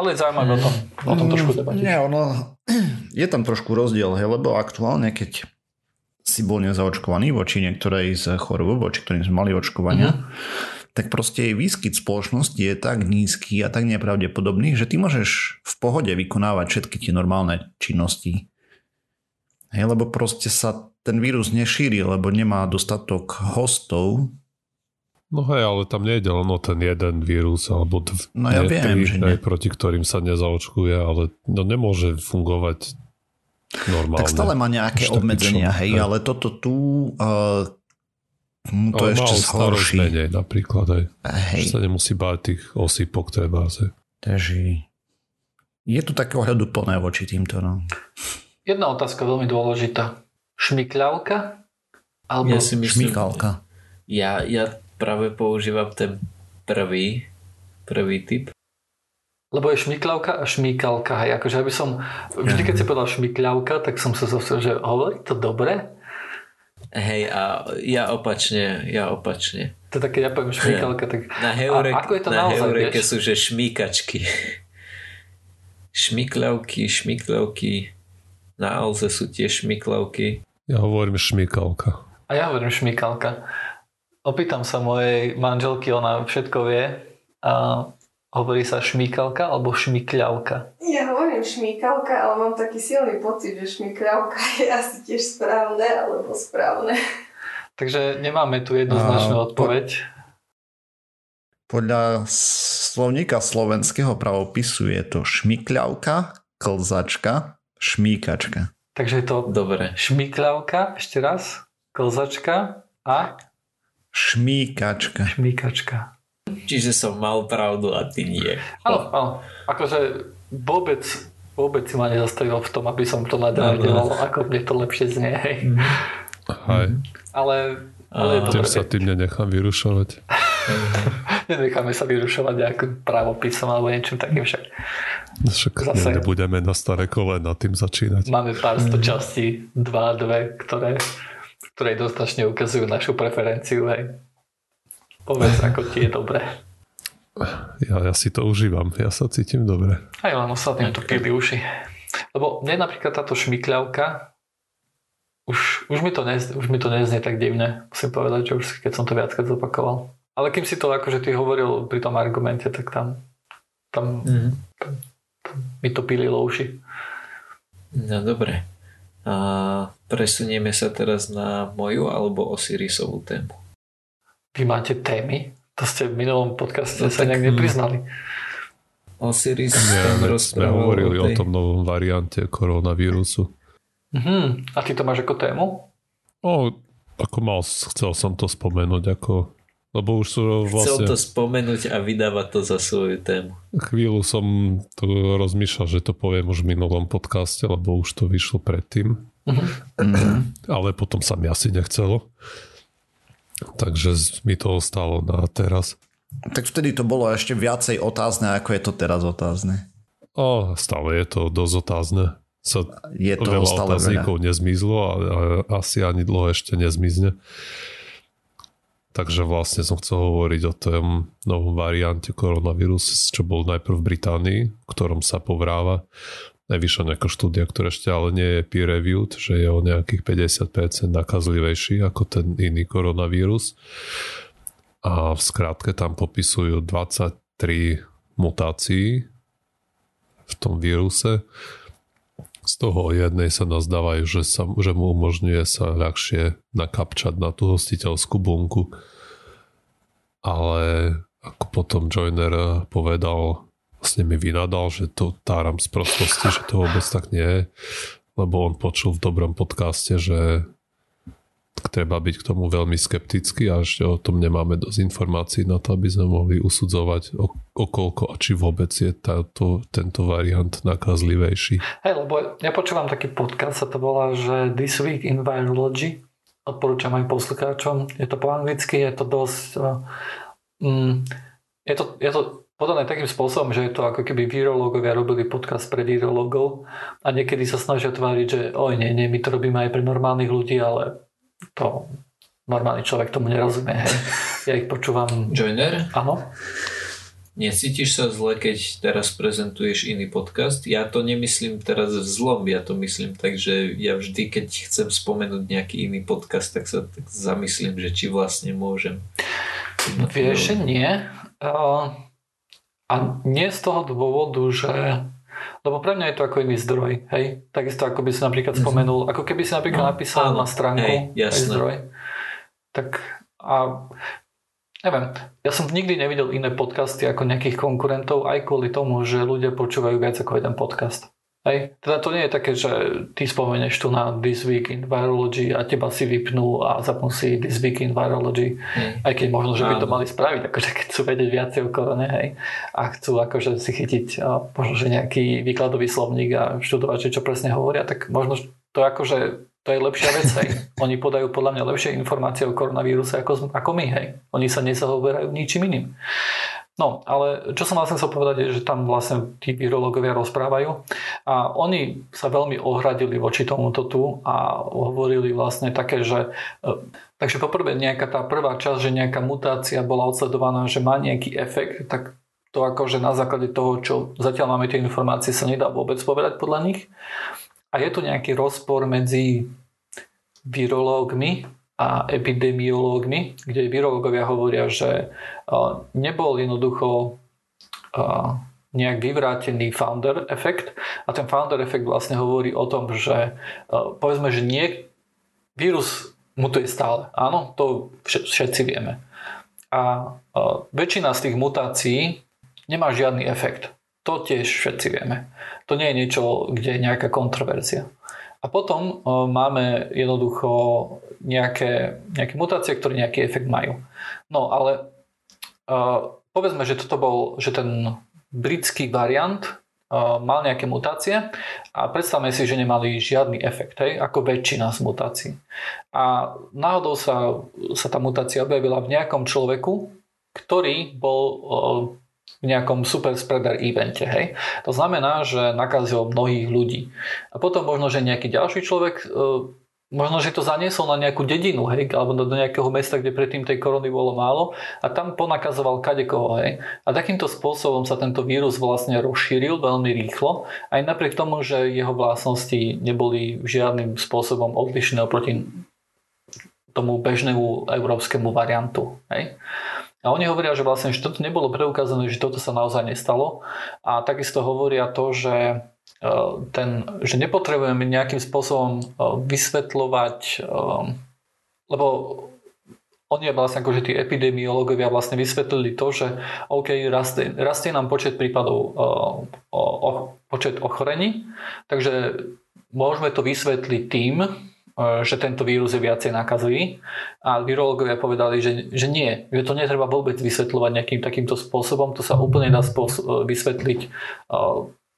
ale je zaujímavé o tom, o tom trošku debatiť. Nie, ono, [CLEARS THROAT] je tam trošku rozdiel, hej, lebo aktuálne, keď si bol nezaočkovaný voči niektorej z chorôb, voči ktorým sme mali očkovania, mm-hmm tak proste jej výskyt spoločnosti je tak nízky a tak nepravdepodobný, že ty môžeš v pohode vykonávať všetky tie normálne činnosti. Hej, lebo proste sa ten vírus nešíri, lebo nemá dostatok hostov. No hej, ale tam nejde len o ten jeden vírus, alebo dv- no ja nie, viem, tri, že nie. proti ktorým sa nezaočkuje, ale no nemôže fungovať normálne. Tak stále má nejaké obmedzenia, hej, hej, ale toto tu uh, No, to je ešte zhorší. Menej napríklad aj. Hej. Že sa nemusí báť tých osýpok treba. Takže je tu také ohľaduplné voči týmto. No. Jedna otázka veľmi dôležitá. Šmikľavka? Alebo ja si myslím, šmikalka? Ja, ja práve používam ten prvý, prvý typ. Lebo je šmikľavka a šmíkalka. Hej. Akože aby som, vždy keď si povedal šmikľavka, tak som sa zase, že hovorí to dobre? Hej, a ja opačne, ja opačne. To také, ja poviem šmíkalka, tak... Na heurek, a ako je to na naozaj, heureke vieš? sú, že šmíkačky. [LAUGHS] Šmikľavky, šmikľavky. Na Alze sú tie šmikľavky. Ja hovorím šmíkalka. A ja hovorím šmíkalka. Opýtam sa mojej manželky, ona všetko vie. A Hovorí sa šmíkalka alebo šmikľavka? Ja hovorím šmíkalka, ale mám taký silný pocit, že šmikľavka [LAUGHS] je asi tiež správne alebo správne. Takže nemáme tu jednoznačnú odpoveď. Podľa slovníka slovenského pravopisu je to šmikľavka, klzačka, šmíkačka. Takže je to Dobre. šmikľavka, ešte raz, klzačka a Šmíkačka. šmíkačka. Čiže som mal pravdu a ty nie. Áno, áno. Akože vôbec, vôbec si ma nezastavil v tom, aby som to nadal ako mne to lepšie znie. Hej. Hej. Ale, ale Tým sa tým nenechám vyrušovať. [LAUGHS] Nenecháme sa vyrušovať nejakým právopisom alebo niečím takým však. Však Zase. ne, nebudeme na staré kolena tým začínať. Máme pár sto častí, dva, dve, ktoré, ktoré dostačne ukazujú našu preferenciu. Hej. Povedz, ako ti je dobre. Ja, ja si to užívam, ja sa cítim dobre. Aj len ostatným to pili uši. Lebo mne napríklad táto šmikľavka už, už, mi to nez, už mi to neznie tak divne. Musím povedať, že už keď som to viackrát zopakoval. Ale kým si to akože ty hovoril pri tom argumente, tak tam, tam, Mhm. tam mi to pililo uši. No dobre. A presunieme sa teraz na moju alebo Osirisovú tému. Vy máte témy? To ste v minulom podcaste No sa nejak nepriznali. Osiris Nie, tam rozprával hovorili o tej- tom novom variante koronavírusu. Mhm. A ty to máš ako tému? O, ako mal, chcel som to spomenúť, ako, lebo už sú Chcel vlastne to spomenúť a vydávať to za svoju tému. chvíľu som to rozmýšľal, že to poviem už v minulom podcaste, lebo už to vyšlo predtým. Ale potom sa mi asi nechcelo. Takže mi to ostalo na teraz. Tak vtedy to bolo ešte viacej otázne, ako je to teraz otázne. O, stále je to dosť otázne. Sa Je to veľa stále veľa. otáznikov nezmizlo a, a asi ani dlho ešte nezmizne. Takže vlastne som chcel hovoriť o tom novom variante koronavírus, čo bol najprv v Británii, v ktorom sa povráva. Najvyššia nejaká štúdia, ktorá ešte ale nie je peer reviewed, že je o nejakých 50% nakazlivejší ako ten iný koronavírus. A v skrátke tam popisujú 23 mutácií v tom víruse. Z toho jednej sa nazdávajú, že, sa, že mu umožňuje sa ľahšie nakapčať na tú hostiteľskú bunku. Ale ako potom Joiner povedal, vlastne mi vynadal, že to táram z prostosti, že to vôbec tak nie je, lebo on počul v dobrom podcaste, že treba byť k tomu veľmi skeptický a ešte o tom nemáme dosť informácií na to, aby sme mohli usudzovať o, o koľko a či vôbec je táto, tento variant nakazlivejší. Hej, lebo ja počúvam taký podcast, sa to volá, že This Week in Virology. Odporúčam aj poslucháčom. Je to po anglicky, je to dosť... Uh, mm, je, to, je to podané takým spôsobom, že je to ako keby virológovia robili podcast pre virológov a niekedy sa snažia tváriť, že oj, nie, nie, my to robíme aj pre normálnych ľudí, ale to normálny človek tomu nerozumie. Hej. Ja ich počúvam... Joiner, Áno? necítiš sa zle, keď teraz prezentuješ iný podcast? Ja to nemyslím teraz v zlom, ja to myslím tak, že ja vždy, keď chcem spomenúť nejaký iný podcast, tak sa tak zamyslím, že či vlastne môžem. Vieš, nie. Uh, a nie z toho dôvodu, že... Lebo pre mňa je to ako iný zdroj, hej? Takisto ako by si napríklad spomenul, ako keby si napríklad No, napísal áno, na stránku hej, hej, jasné. zdroj. Tak a neviem, ja som nikdy nevidel iné podcasty ako nejakých konkurentov, aj kvôli tomu, že ľudia počúvajú viac ako jeden podcast. Hej. Teda to nie je také, že ty spomeneš tu na This Week in Virology a teba si vypnú a zapnú si This Week in Virology. Hej. Aj keď možno, že by to mali spraviť, akože keď chcú vedieť viacej o korone, hej, a chcú akože si chytiť a možno, že nejaký výkladový slovník a študovať, že čo presne hovoria, tak možno to akože to je lepšia vec, hej. [LAUGHS] Oni podajú podľa mňa lepšie informácie o koronavíruse ako, ako my, hej. Oni sa nezaoberajú ničím iným. No, ale čo som vlastne chcel povedať je, že tam vlastne tí virológovia rozprávajú a oni sa veľmi ohradili voči tomuto tu a hovorili vlastne také, že e, takže poprvé nejaká tá prvá časť, že nejaká mutácia bola odsledovaná, že má nejaký efekt, tak to akože na základe toho, čo zatiaľ máme tie informácie, sa nedá vôbec povedať podľa nich. A je tu nejaký rozpor medzi virológmi a epidemiológmi, kde virológovia hovoria, že nebol jednoducho nejak vyvrátený founder efekt a ten founder efekt vlastne hovorí o tom, že povedzme, že nie, vírus mutuje stále. Áno, to všetci vieme. A väčšina z tých mutácií nemá žiadny efekt. To tiež všetci vieme. To nie je niečo, kde je nejaká kontroverzia. A potom máme jednoducho nejaké, nejaké mutácie, ktoré nejaký efekt majú. No ale povedzme, že toto bol, že ten britský variant mal nejaké mutácie a predstavme si, že nemali žiadny efekt, hej, ako väčšina z mutácií. A náhodou sa, sa tá mutácia objavila v nejakom človeku, ktorý bol v nejakom super spreader evente. Hej. To znamená, že nakazil mnohých ľudí. A potom možno, že nejaký ďalší človek možno, že to zaniesol na nejakú dedinu, hej, alebo do nejakého mesta, kde predtým tej korony bolo málo a tam ponakazoval kadekoho, hej. A takýmto spôsobom sa tento vírus vlastne rozšíril veľmi rýchlo, aj napriek tomu, že jeho vlastnosti neboli žiadnym spôsobom odlišné oproti tomu bežnému európskemu variantu, hej. A oni hovoria, že vlastne, že toto nebolo preukázané, že toto sa naozaj nestalo. A takisto hovoria to, že E, ten, že nepotrebujeme nejakým spôsobom e, vysvetľovať, e, lebo oni vlastne akože tí epidemiológovia vlastne vysvetlili to, že OK, rastie, rastie nám počet prípadov, počet ochorení, takže môžeme to vysvetliť tým, že tento vírus je viacej nakazlivý a virológovia povedali, že, že nie, že to netreba vôbec vysvetľovať nejakým takýmto spôsobom, to sa úplne dá spôsob, vysvetliť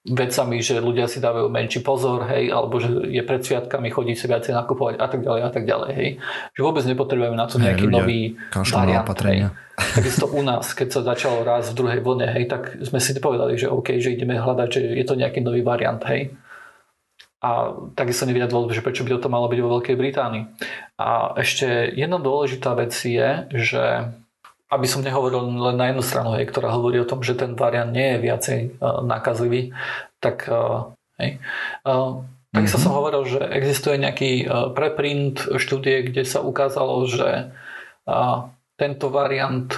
vecami, že ľudia si dávajú menší pozor, hej, alebo že je pred sviatkami, chodí si viacej nakupovať a tak ďalej a tak ďalej, hej. Že vôbec nepotrebujeme na to nejaký hey, nový variant, hej. Takisto u nás, keď sa začalo raz v druhej vlne, hej, tak sme si povedali, že OK, že ideme hľadať, že je to nejaký nový variant, hej. A takisto nevidia dôvod, že prečo by to malo byť vo Veľkej Británii. A ešte jedna dôležitá vec je, že aby som nehovoril len na jednu stranu, hej, ktorá hovorí o tom, že ten variant nie je viacej uh, nakazlivý, tak uh, hej. Uh, tak mm-hmm. som hovoril, že existuje nejaký preprint štúdie, kde sa ukázalo, že tento variant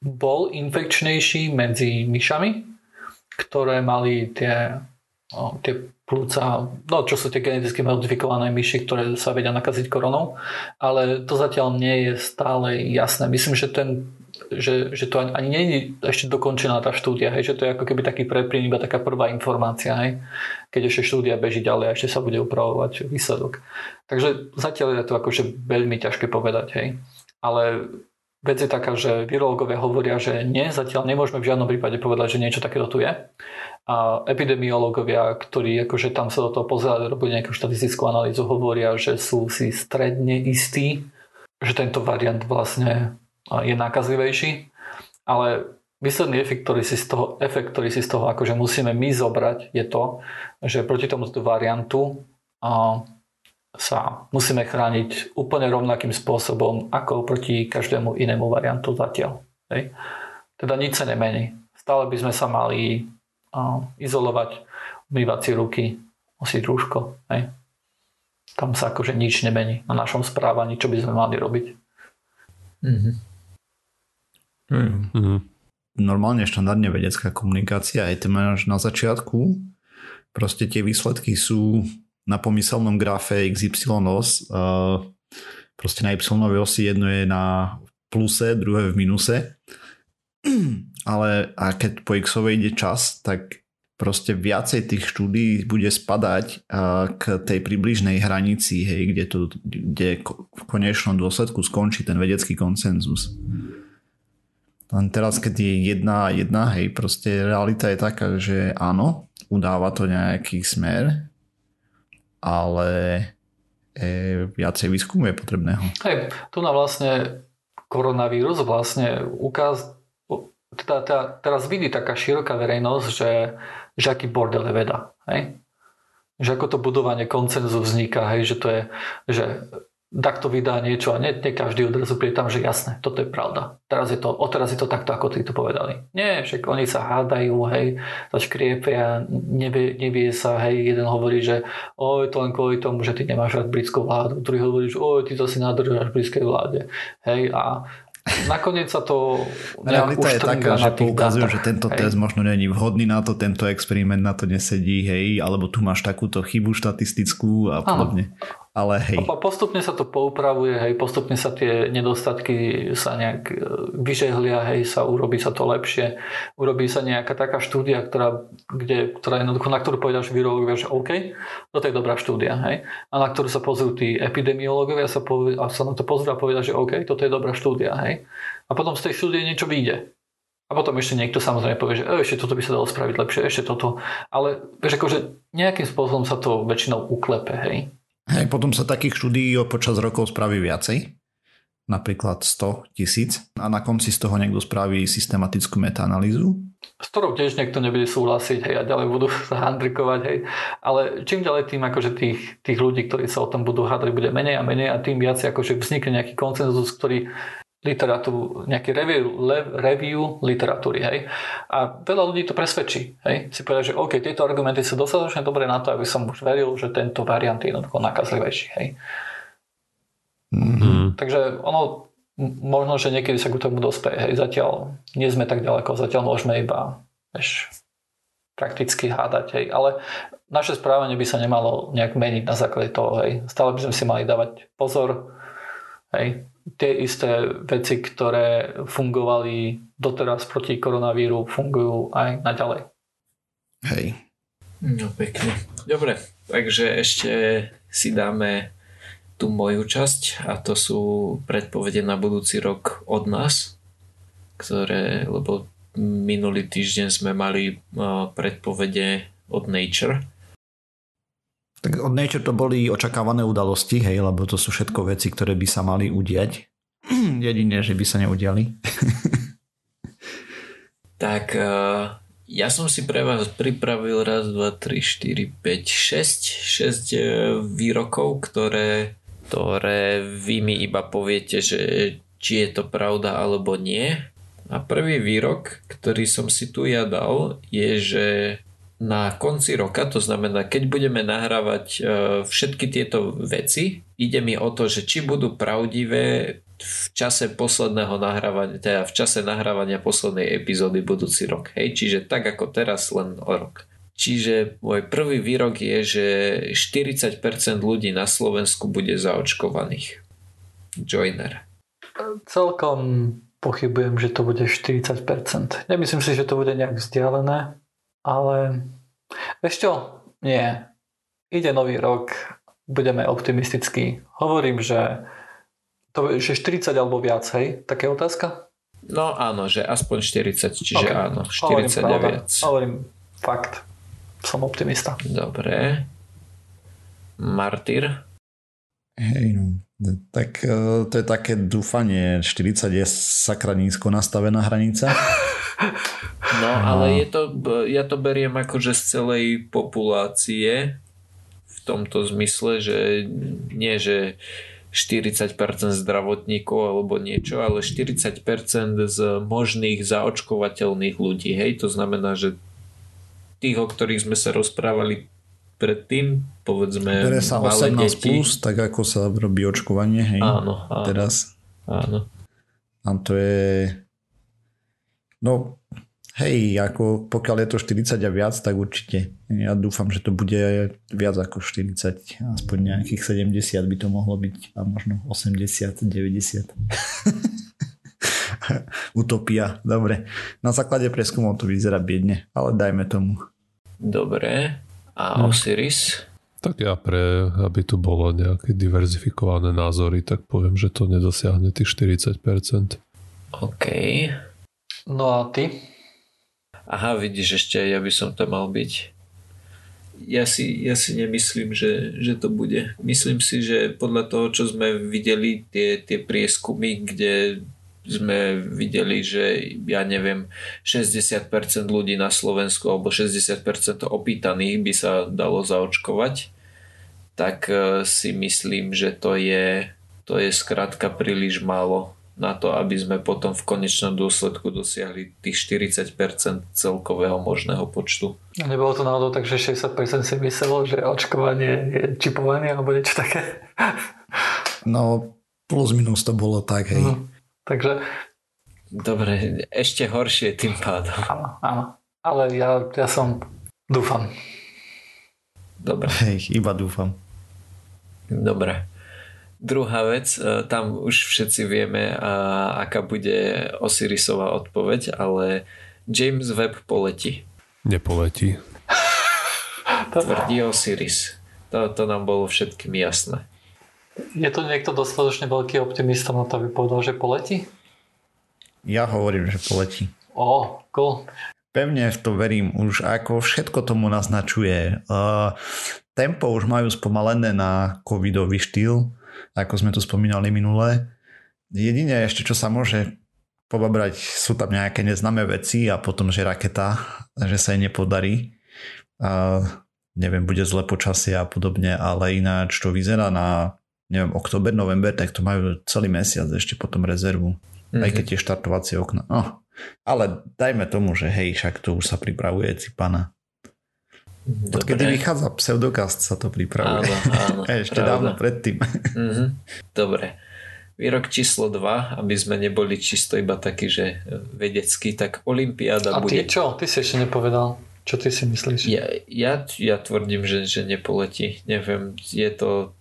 bol infekčnejší medzi myšami, ktoré mali tie, tie plúca, no čo sú tie geneticky modifikované myši, ktoré sa vedia nakaziť koronou, ale to zatiaľ nie je stále jasné. Myslím, že ten že, že to ani, ani nie je ešte dokončená tá štúdia, hej, že to je ako keby taký preprím, iba taká prvá informácia, hej, keď ešte štúdia beží ďalej a ešte sa bude upravovať výsledok. Takže zatiaľ je to akože veľmi ťažké povedať, hej. Ale vec je taká, že virológovia hovoria, že nie, zatiaľ nemôžeme v žiadnom prípade povedať, že niečo takéto tu je. A epidemiológovia, ktorí akože tam sa do toho pozerali, robili nejakú štatistickú analýzu, hovoria, že sú si stredne istí, že tento variant vlastne je nákazlivejší, ale výsledný efekt, ktorý si z toho, efekt, ktorý si z toho akože musíme my zobrať, je to, že proti tomuto variantu sa musíme chrániť úplne rovnakým spôsobom ako proti každému inému variantu zatiaľ. Hej. Teda nič sa nemení. Stále by sme sa mali izolovať, umývať si ruky, nosiť rúško. Hej. Tam sa akože nič nemení na našom správaní, čo by sme mali robiť. Mm-hmm. Mm-hmm. Normálne štandardne vedecká komunikácia, aj ty máš na začiatku, proste tie výsledky sú na pomyselnom grafe XY os, proste na Y osi jedno je na pluse, druhé v minuse [CLEARS THROAT] ale a keď po x ide čas, tak proste viacej tých štúdí bude spadať k tej približnej hranici, hej, kde, to, kde v konečnom dôsledku skončí ten vedecký konsenzus. Len teraz, keď je jedna jedna, hej, proste realita je taká, že áno, udáva to nejaký smer, ale e, viacej výskumu je potrebného. Hej, tu na vlastne koronavírus vlastne ukáz, teda, teda, teraz vidí taká široká verejnosť, že, že aký bordel je veda. Hej? Že ako to budovanie koncenzu vzniká, hej? že to je, že takto vydá niečo a nie, nie každý odrazu príde tam, že jasné, toto je pravda. Teraz je to, teraz je to takto, ako tí to povedali. Nie, však oni sa hádajú, hej, sa škriepia, nevie, nevie sa, hej, jeden hovorí, že oj, to len kvôli tomu, že ty nemáš rád britskú vládu, druhý hovorí, že oj, ty to si nádržáš britskej vláde, hej, a nakoniec sa to Realita je taká, že poukazujú, že tento hej. test možno není vhodný na to, tento experiment na to nesedí, hej, alebo tu máš takúto chybu štatistickú a podobne. A ale hej. A postupne sa to poupravuje, hej, postupne sa tie nedostatky sa nejak e, vyžehlia, hej, sa urobí sa to lepšie. Urobí sa nejaká taká štúdia, ktorá, kde, ktorá jednoducho, na ktorú povedal virológovia, že OK, toto je dobrá štúdia, hej. A na ktorú sa pozrú tí epidemiológovia sa a sa na to pozrú a povedia, že OK, toto je dobrá štúdia, hej. A potom z tej štúdie niečo vyjde. A potom ešte niekto samozrejme povie, že ešte toto by sa dalo spraviť lepšie, ešte toto. Ale vieš, akože nejakým spôsobom sa to väčšinou uklepe, hej. Hej, potom sa takých štúdií počas rokov spraví viacej, napríklad 100 tisíc a na konci z toho niekto spraví systematickú metaanalýzu. S ktorou tiež niekto nebude súhlasiť hej, a ďalej budú [LAUGHS] sa handrikovať. Hej. Ale čím ďalej tým akože tých, tých ľudí, ktorí sa o tom budú hádať, bude menej a menej a tým viac akože vznikne nejaký koncenzus, ktorý literatúru, nejaký review, review literatúry, hej. A veľa ľudí to presvedčí, hej. Si povedia, že OK, tieto argumenty sú dostatočne dobré na to, aby som už veril, že tento variant je jednoducho nakazlivejší, hej. Mm-hmm. Takže ono, možno, že niekedy sa k tomu dospeje, hej. Zatiaľ nie sme tak ďaleko, zatiaľ môžeme iba, vieš, prakticky hádať, hej. Ale naše správanie by sa nemalo nejak meniť na základe toho, hej. Stále by sme si mali dávať pozor, hej tie isté veci, ktoré fungovali doteraz proti koronavíru, fungujú aj naďalej. Hej. No pekne. Dobre, takže ešte si dáme tú moju časť a to sú predpovede na budúci rok od nás, ktoré, lebo minulý týždeň sme mali predpovede od Nature, tak od Nature to boli očakávané udalosti, hej, lebo to sú všetko veci, ktoré by sa mali udiať. [CLEARS THROAT] Jedine, že by sa neudiali. [LAUGHS] tak uh, ja som si pre vás pripravil raz, dva, tri, štyri, 5, 6, 6 výrokov, ktoré, ktoré vy mi iba poviete, že či je to pravda alebo nie. A prvý výrok, ktorý som si tu ja dal, je, že na konci roka, to znamená, keď budeme nahrávať e, všetky tieto veci, ide mi o to, že či budú pravdivé v čase posledného nahrávania, teda v čase nahrávania poslednej epizódy budúci rok. Hej, čiže tak ako teraz, len o rok. Čiže môj prvý výrok je, že 40% ľudí na Slovensku bude zaočkovaných. Joiner. Celkom pochybujem, že to bude 40%. Nemyslím si, že to bude nejak vzdialené. Ale vieš čo? Nie. Ide nový rok, budeme optimistickí. Hovorím, že to je 40 alebo viac, hej? Také otázka? No áno, že aspoň 40, čiže okay. áno, 40 a viac. Hovorím fakt. Som optimista. Dobre. Martyr? Hej, no. Tak e, to je také dúfanie. 40 je sakra nízko nastavená hranica. [LAUGHS] No, ale je to, ja to beriem akože z celej populácie v tomto zmysle, že nie, že 40% zdravotníkov alebo niečo, ale 40% z možných zaočkovateľných ľudí. Hej, to znamená, že tých, o ktorých sme sa rozprávali predtým, povedzme... Bere sa 18 deti. plus, tak ako sa robí očkovanie, hej? Áno, áno. Teraz. Áno. A to je No, hej, ako pokiaľ je to 40 a viac, tak určite. Ja dúfam, že to bude viac ako 40, aspoň nejakých 70 by to mohlo byť a možno 80, 90. [LAUGHS] Utopia, dobre. Na základe preskumov to vyzerá biedne, ale dajme tomu. Dobre. A hm. Osiris? Tak ja pre, aby tu bolo nejaké diverzifikované názory, tak poviem, že to nedosiahne tých 40%. OK. No a ty? Aha, vidíš, ešte ja by som tam mal byť. Ja si, ja si nemyslím, že, že to bude. Myslím si, že podľa toho, čo sme videli, tie, tie prieskumy, kde sme videli, že ja neviem, 60% ľudí na Slovensku alebo 60% opýtaných by sa dalo zaočkovať, tak eh, si myslím, že to je, to je skrátka príliš málo na to, aby sme potom v konečnom dôsledku dosiahli tých 40% celkového možného počtu. Nebolo to náhodou tak, že 60% si myslelo, že očkovanie je čipovanie alebo niečo také? No, plus minus to bolo tak, hej. No, takže... Dobre, ešte horšie tým pádom. Áno, áno. Ale ja, ja som... Dúfam. Dobre. Hej, iba dúfam. Dobre. Druhá vec, e, tam už všetci vieme, aká bude Osirisová odpoveď, ale James Webb poletí. Nepoletí. [LAUGHS] Tvrdí Osiris. To, to nám bolo všetkým jasné. Je to niekto dostatočne veľký optimista na to, aby povedal, že poletí? Ja hovorím, že poletí. Ó, oh, cool. Pevne v to verím, už ako všetko tomu naznačuje. Uh, tempo už majú spomalené na covidový štýl, ako sme tu spomínali minulé. Jedine ešte, čo sa môže pobabrať, sú tam nejaké neznáme veci a potom, že raketa, že sa jej nepodarí. Uh, neviem, bude zle počasie a podobne, ale ináč to vyzerá na neviem, oktober, november, tak to majú celý mesiac ešte potom rezervu. Mm-hmm. Aj keď tie štartovacie okna. No, ale dajme tomu, že hej, však to už sa pripravuje Cipana. Dobre. Odkedy vychádza pseudokast sa to pripravuje. Áno, áno. [LAUGHS] Ešte pravda. dávno predtým. Mm-hmm. Dobre. Výrok číslo 2, aby sme neboli čisto iba taký, že vedecký, tak Olympiáda bude... A ty čo? Ty si ešte nepovedal. Čo ty si myslíš? Ja, ja, ja tvrdím, že, že nepoletí. Neviem, je to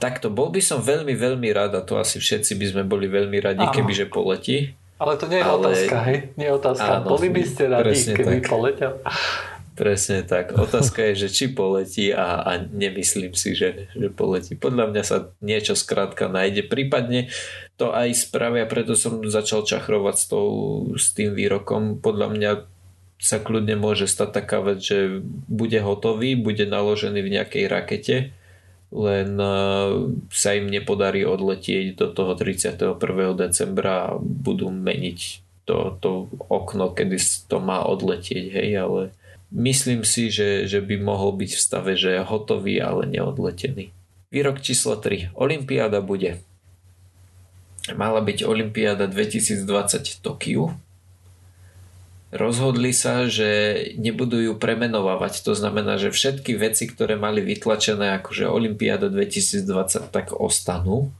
Takto, bol by som veľmi, veľmi rád a to asi všetci by sme boli veľmi radi, Áno. keby že poletí. Ale to nie je ale... otázka, hej? Nie je otázka. Áno, boli by ste radi, keby tak. poletel? Presne tak. Otázka je, že či poletí a, a nemyslím si, že, že poletí. Podľa mňa sa niečo skrátka nájde. Prípadne to aj spravia, preto som začal čachrovať s, tou, s tým výrokom. Podľa mňa sa kľudne môže stať taká vec, že bude hotový, bude naložený v nejakej rakete len e, sa im nepodarí odletieť do toho 31. decembra a budú meniť to, to okno, kedy to má odletieť, hej, ale myslím si, že, že by mohol byť v stave, že je hotový, ale neodletený. Výrok číslo 3. Olympiáda bude. Mala byť Olympiáda 2020 v Tokiu, rozhodli sa, že nebudú ju premenovávať. To znamená, že všetky veci, ktoré mali vytlačené akože Olympiáda 2020, tak ostanú.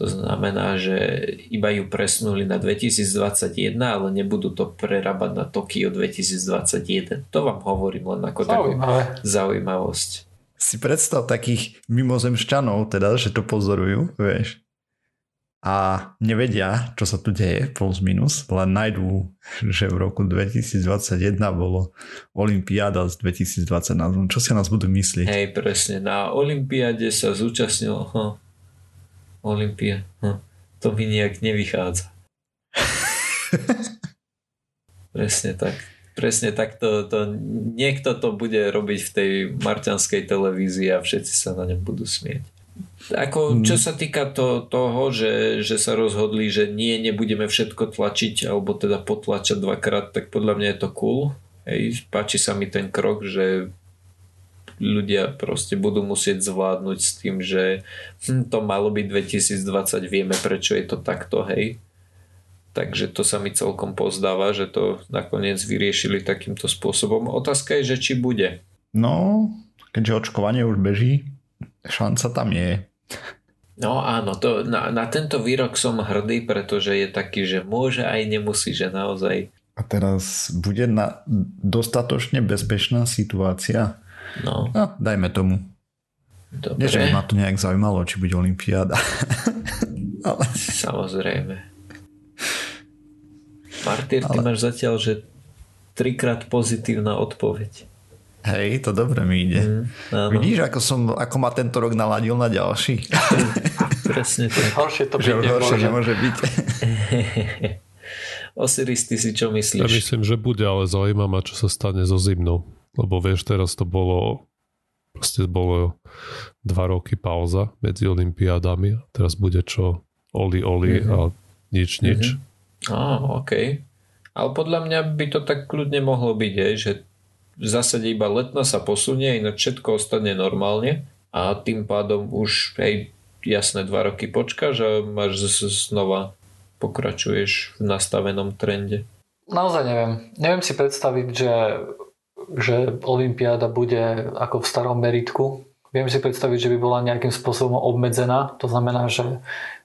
To znamená, že iba ju presnuli na 2021, ale nebudú to prerábať na Tokio 2021. To vám hovorím len ako takú zaujímavosť. Si predstav takých mimozemšťanov, teda, že to pozorujú, vieš a nevedia, čo sa tu deje, plus minus, len nájdú, že v roku 2021 bolo Olympiáda z 2020 Čo si nás budú myslieť? Hej, presne. Na Olympiáde sa zúčastnil huh, Olympia. Huh, to mi nejak nevychádza. [LAUGHS] presne tak. Presne tak to, to, niekto to bude robiť v tej marťanskej televízii a všetci sa na ňom budú smieť. Ako, hmm. čo sa týka to, toho, že, že sa rozhodli, že nie, nebudeme všetko tlačiť, alebo teda potlačať dvakrát, tak podľa mňa je to cool. Hej, páči sa mi ten krok, že ľudia proste budú musieť zvládnuť s tým, že hm, to malo byť 2020, vieme prečo je to takto, hej. Takže to sa mi celkom pozdáva, že to nakoniec vyriešili takýmto spôsobom. Otázka je, že či bude. No, keďže očkovanie už beží, šanca tam je. No áno, to, na, na tento výrok som hrdý, pretože je taký, že môže aj nemusí, že naozaj. A teraz bude na dostatočne bezpečná situácia? No. no dajme tomu. Dobre. Nie, že ma to nejak zaujímalo, či bude Olympiáda. [LAUGHS] Ale... Samozrejme. Martyr, ty Ale... máš zatiaľ, že trikrát pozitívna odpoveď. Hej, to dobre mi ide. Mm, Vidíš, ako, som, ako ma tento rok naladil na ďalší? [LAUGHS] Presne to. Horšie to byť horšie nemôže byť. [LAUGHS] Osiris, ty si čo myslíš? Ja myslím, že bude, ale zaujíma ma, čo sa stane so zimnou. Lebo vieš, teraz to bolo proste bolo dva roky pauza medzi olympiádami. Teraz bude čo? Oli, oli mm-hmm. a nič, nič. Mm-hmm. Á, OK. Ale podľa mňa by to tak kľudne mohlo byť, hej, že v zásade iba letná sa posunie, ináč všetko ostane normálne a tým pádom už hej, jasné dva roky počkáš a máš znova pokračuješ v nastavenom trende. Naozaj neviem. Neviem si predstaviť, že, že Olympiáda bude ako v starom meritku. Viem si predstaviť, že by bola nejakým spôsobom obmedzená. To znamená, že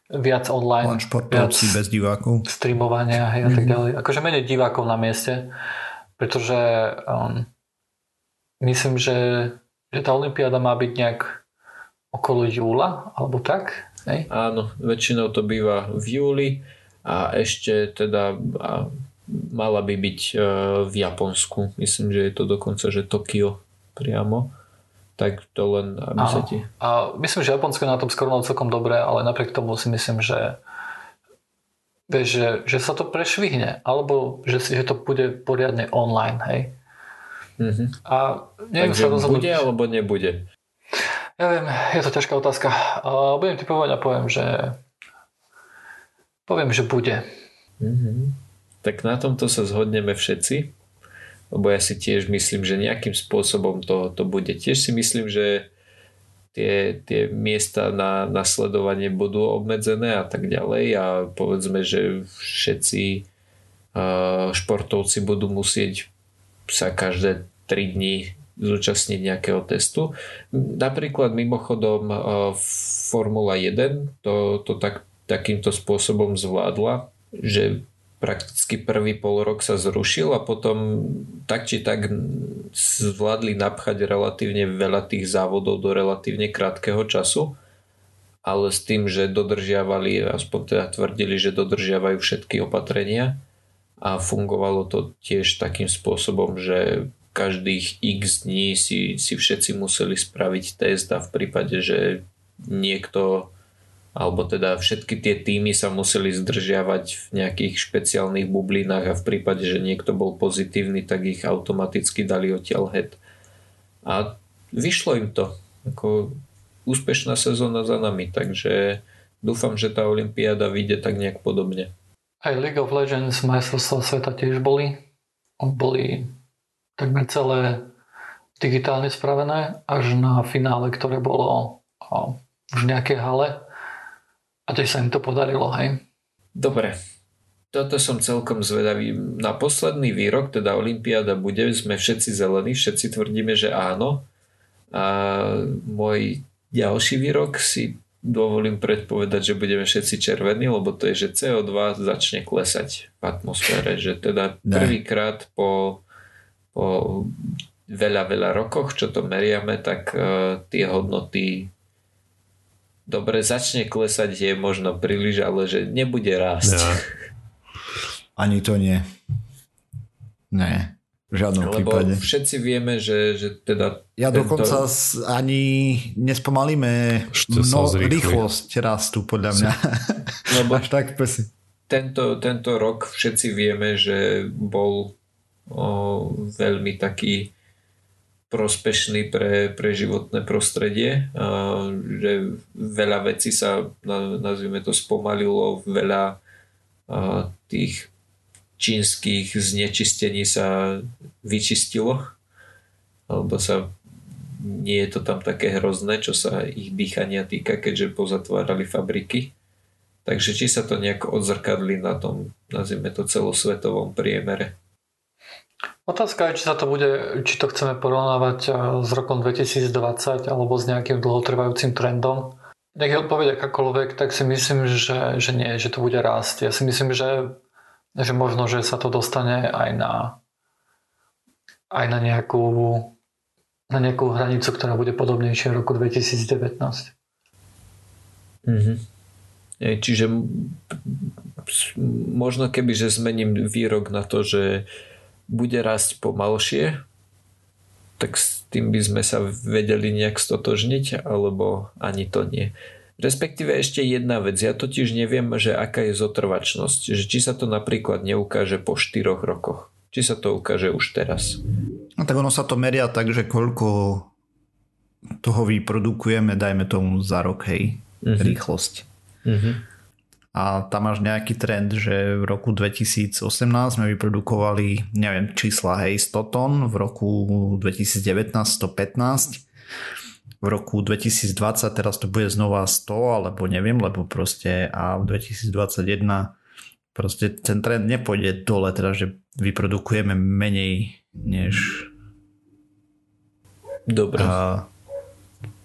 viac online. Len športovci bez divákov. Streamovania hej, a tak mhm. ďalej. Akože menej divákov na mieste. Pretože um, myslím, že, že tá Olympiáda má byť nejak okolo júla, alebo tak. Hej? Áno, väčšinou to býva v júli a ešte teda a mala by byť e, v Japonsku. Myslím, že je to dokonca, že Tokio priamo. Tak to len, aby sa ti... A myslím, že Japonsko je na tom skoro celkom dobré, ale napriek tomu si myslím, že vieš, že, že sa to prešvihne, alebo že, si, že to bude poriadne online, hej. Mm-hmm. A neviem Takže sa rozhodnúť. bude alebo nebude? Ja viem, je to ťažká otázka. A budem typovať a poviem, že poviem, že bude. Mm-hmm. Tak na tomto sa zhodneme všetci, lebo ja si tiež myslím, že nejakým spôsobom to, to bude. Tiež si myslím, že tie, tie miesta na, na sledovanie budú obmedzené a tak ďalej a povedzme, že všetci uh, športovci budú musieť sa každé 3 dní zúčastniť nejakého testu. Napríklad mimochodom Formula 1 to, to tak takýmto spôsobom zvládla, že prakticky prvý pol rok sa zrušil a potom tak či tak zvládli napchať relatívne veľa tých závodov do relatívne krátkeho času, ale s tým, že dodržiavali, aspoň teda tvrdili, že dodržiavajú všetky opatrenia a fungovalo to tiež takým spôsobom, že každých x dní si, si všetci museli spraviť test a v prípade, že niekto alebo teda všetky tie týmy sa museli zdržiavať v nejakých špeciálnych bublinách a v prípade, že niekto bol pozitívny, tak ich automaticky dali odtiaľ head. A vyšlo im to. Ako úspešná sezóna za nami, takže dúfam, že tá Olympiáda vyjde tak nejak podobne. Aj League of Legends majstrovstvá sveta tiež boli. Boli takmer celé digitálne spravené až na finále, ktoré bolo v nejakej hale a tiež sa im to podarilo, hej? Dobre. Toto som celkom zvedavý. Na posledný výrok, teda Olympiáda bude, sme všetci zelení, všetci tvrdíme, že áno. A môj ďalší výrok si dovolím predpovedať, že budeme všetci červení, lebo to je, že CO2 začne klesať v atmosfére. Že teda prvýkrát po, po veľa, veľa rokoch, čo to meriame, tak uh, tie hodnoty dobre, začne klesať je možno príliš, ale že nebude rásť. Ja. [LAUGHS] Ani to nie. Ne, v žiadnom Lebo prípade. všetci vieme, že, že teda... Ja tento... dokonca ani nespomalíme no, rýchlosť rastu, podľa mňa. [LAUGHS] Lebo Až tak pesi. Tento, tento rok všetci vieme, že bol o, veľmi taký prospešný pre, pre životné prostredie, že veľa vecí sa, nazvime to, spomalilo, veľa tých čínskych znečistení sa vyčistilo, alebo sa nie je to tam také hrozné, čo sa ich dýchania týka, keďže pozatvárali fabriky. Takže či sa to nejak odzrkadli na tom, nazvime to celosvetovom priemere. Otázka je, či sa to bude, či to chceme porovnávať eh, s rokom 2020 alebo s nejakým dlhotrvajúcim trendom. Nech je odpoveď akákoľvek, tak si myslím, že, že nie, že to bude rásť. Ja si myslím, že, že možno, že sa to dostane aj na aj na nejakú na nejakú hranicu, ktorá bude podobnejšia v roku 2019. Mm-hmm. Čiže možno keby, že zmením výrok na to, že bude rásť pomalšie, tak s tým by sme sa vedeli nejak stotožniť, alebo ani to nie. Respektíve ešte jedna vec, ja totiž neviem, že aká je zotrvačnosť, že či sa to napríklad neukáže po 4 rokoch, či sa to ukáže už teraz. No tak ono sa to meria tak, že koľko toho vyprodukujeme, dajme tomu za rok, hej, uh-huh. rýchlosť. Uh-huh a tam máš nejaký trend, že v roku 2018 sme vyprodukovali, neviem, čísla, hej, 100 tón, v roku 2019 115, v roku 2020 teraz to bude znova 100, alebo neviem, lebo proste a v 2021 proste ten trend nepôjde dole, teda že vyprodukujeme menej než Dobre. A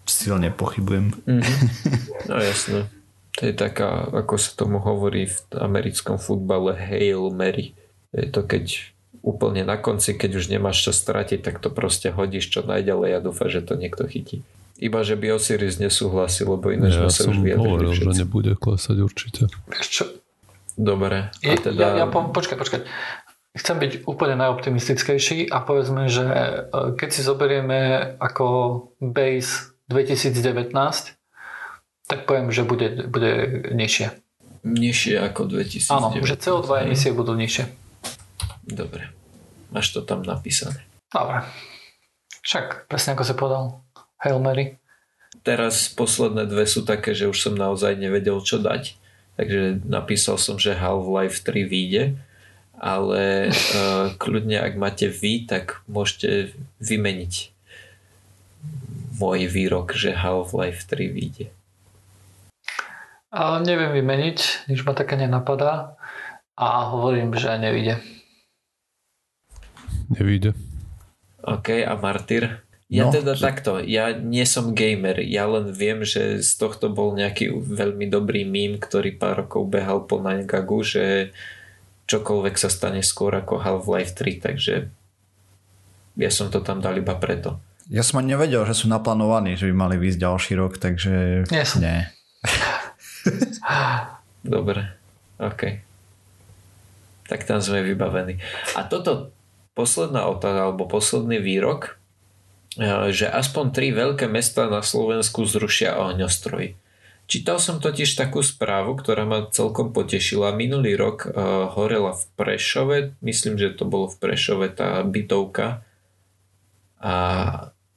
silne pochybujem. Mm-hmm. [LAUGHS] No jasné. To je taká, ako sa tomu hovorí v americkom futbale, Hail Mary. Je to keď úplne na konci, keď už nemáš čo stratiť, tak to proste hodíš čo najďalej a dúfa, že to niekto chytí. Iba, že by Osiris nesúhlasil, lebo ináč ja sme sa som už vyjadrili hovoril, že nebude klesať určite. Čo? Dobre. A teda... ja, ja po, počkaj, počkaj. Chcem byť úplne najoptimistickejší a povedzme, že e, keď si zoberieme ako base 2019, tak poviem, že bude, bude nižšie. Nižšie ako 2009. Áno, že CO2 emisie budú nižšie. Dobre. Máš to tam napísané. Dobre. Však, presne ako si povedal. Hail Mary. Teraz posledné dve sú také, že už som naozaj nevedel, čo dať. Takže napísal som, že Half-Life 3 vyjde, ale uh, [LAUGHS] kľudne, ak máte vy, tak môžete vymeniť môj výrok, že Half-Life 3 vyjde. A neviem vymeniť, nič ma také nenapadá a hovorím, že nevíde. Nevíde. OK, a Martyr? Ja No, teda že- takto, ja nie som gamer, ja len viem, že z tohto bol nejaký veľmi dobrý mím, ktorý pár rokov behal po Ninegagu, že čokoľvek sa stane skôr ako Half-Life 3, takže ja som to tam dal iba preto. Ja som ani nevedel, že sú naplánovaní, že by mali výjsť ďalší rok, takže Nie som. nie. [LAUGHS] [LAUGHS] Dobre, OK. Tak tam sme vybavení. A toto posledná otázka, alebo posledný výrok, eh, že aspoň tri veľké mesta na Slovensku zrušia ohňostroj. Čítal som totiž takú správu, ktorá ma celkom potešila. Minulý rok uh, horela v Prešove, myslím, že to bolo v Prešove tá bytovka a,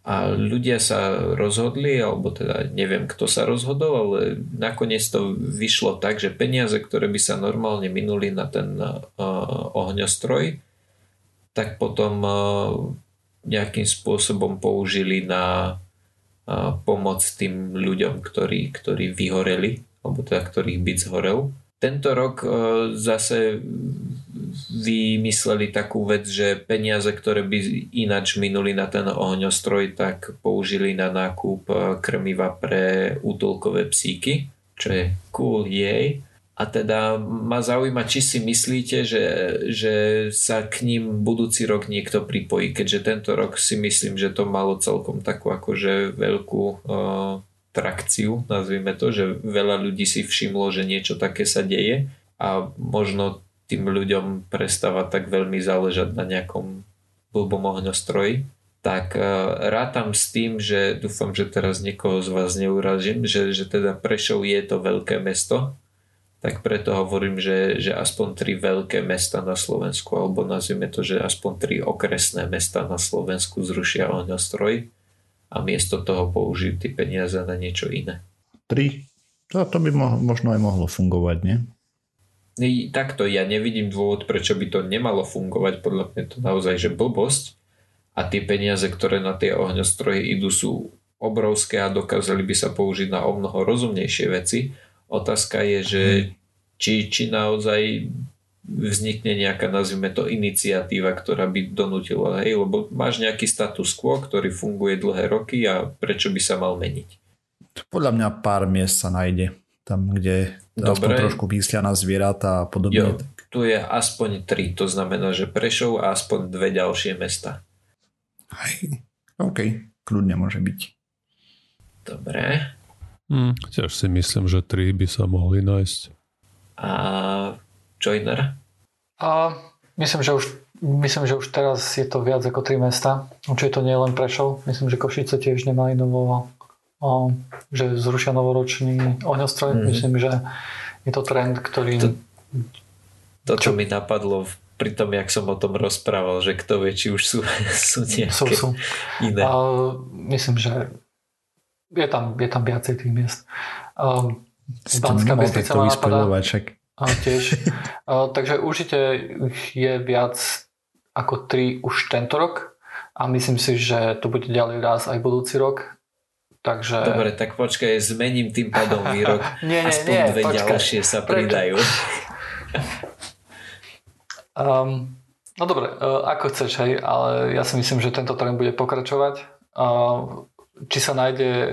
a ľudia sa rozhodli, alebo teda neviem, kto sa rozhodol, ale nakoniec to vyšlo tak, že peniaze, ktoré by sa normálne minuli na ten uh, ohňostroj, tak potom uh, nejakým spôsobom použili na uh, pomoc tým ľuďom, ktorí, ktorí vyhoreli, alebo teda ktorých byt zhorel. Tento rok uh, zase vymysleli takú vec, že peniaze, ktoré by ináč minuli na ten ohňostroj, tak použili na nákup uh, krmiva pre útulkové psíky, čo je cool, jej. A teda ma zaujíma, či si myslíte, že, že sa k ním budúci rok niekto pripojí, keďže tento rok si myslím, že to malo celkom takú akože veľkú uh, trakciu, nazvime to, že veľa ľudí si všimlo, že niečo také sa deje a možno tým ľuďom prestáva tak veľmi záležať na nejakom blbom ohňostroji. Tak uh, rátam s tým, že dúfam, že teraz niekoho z vás neurazím, že, že teda Prešov je to veľké mesto, tak preto hovorím, že, že aspoň tri veľké mesta na Slovensku, alebo nazvime to, že aspoň tri okresné mesta na Slovensku zrušia ohňostroj a miesto toho použijú tie peniaze na niečo iné. Tri. To, to by mo- možno aj mohlo fungovať, nie? Takto ja nevidím dôvod, prečo by to nemalo fungovať, podľa mňa to naozaj že blbosť a tie peniaze, ktoré na tie ohňostroje idú sú obrovské a dokázali by sa použiť na o mnoho rozumnejšie veci. Otázka je, že či, či naozaj vznikne nejaká, nazvime to, iniciatíva, ktorá by donútila, hej, lebo máš nejaký status quo, ktorý funguje dlhé roky a prečo by sa mal meniť? Podľa mňa pár miest sa nájde. Tam, kde aspoň trošku píslia na zvieratá a Jo, podobne. tu je aspoň tri, to znamená, že Prešov a aspoň dve ďalšie mesta. Hej. OK, kľudne môže byť. Dobre. Hm, tiež si myslím, že tri by sa mohli nájsť. A Joiner? A myslím, že už Myslím, že už teraz je to viac ako 3 mesta. Určite to nie je len Prešov. Myslím, že Košice tiež nemali novo, o, že zrušia novoročný ohňostroj. Mhm. Myslím, že je to trend, ktorý... To- Toto mi napadlo v- pri tom, jak som o tom rozprával, že kto vie, či už sú, [LAUGHS] sú nejaké sú, sú. iné. A myslím, že je tam, je tam viacej tých miest. To Banská Bystrica napadá. a tiež. A, takže určite je viac ako 3 už tento rok a myslím si, že to bude ďalej raz aj budúci rok. Takže... Dobre, tak počkaj, zmením tým pádom [LAUGHS] výrok. Nie, nie, Aspoň nie, dve počkaj. ďalšie sa pridajú. [LAUGHS] Um, no dobre, uh, ako chceš, hej, ale ja si myslím, že tento trend bude pokračovať. Uh, či sa nájde uh,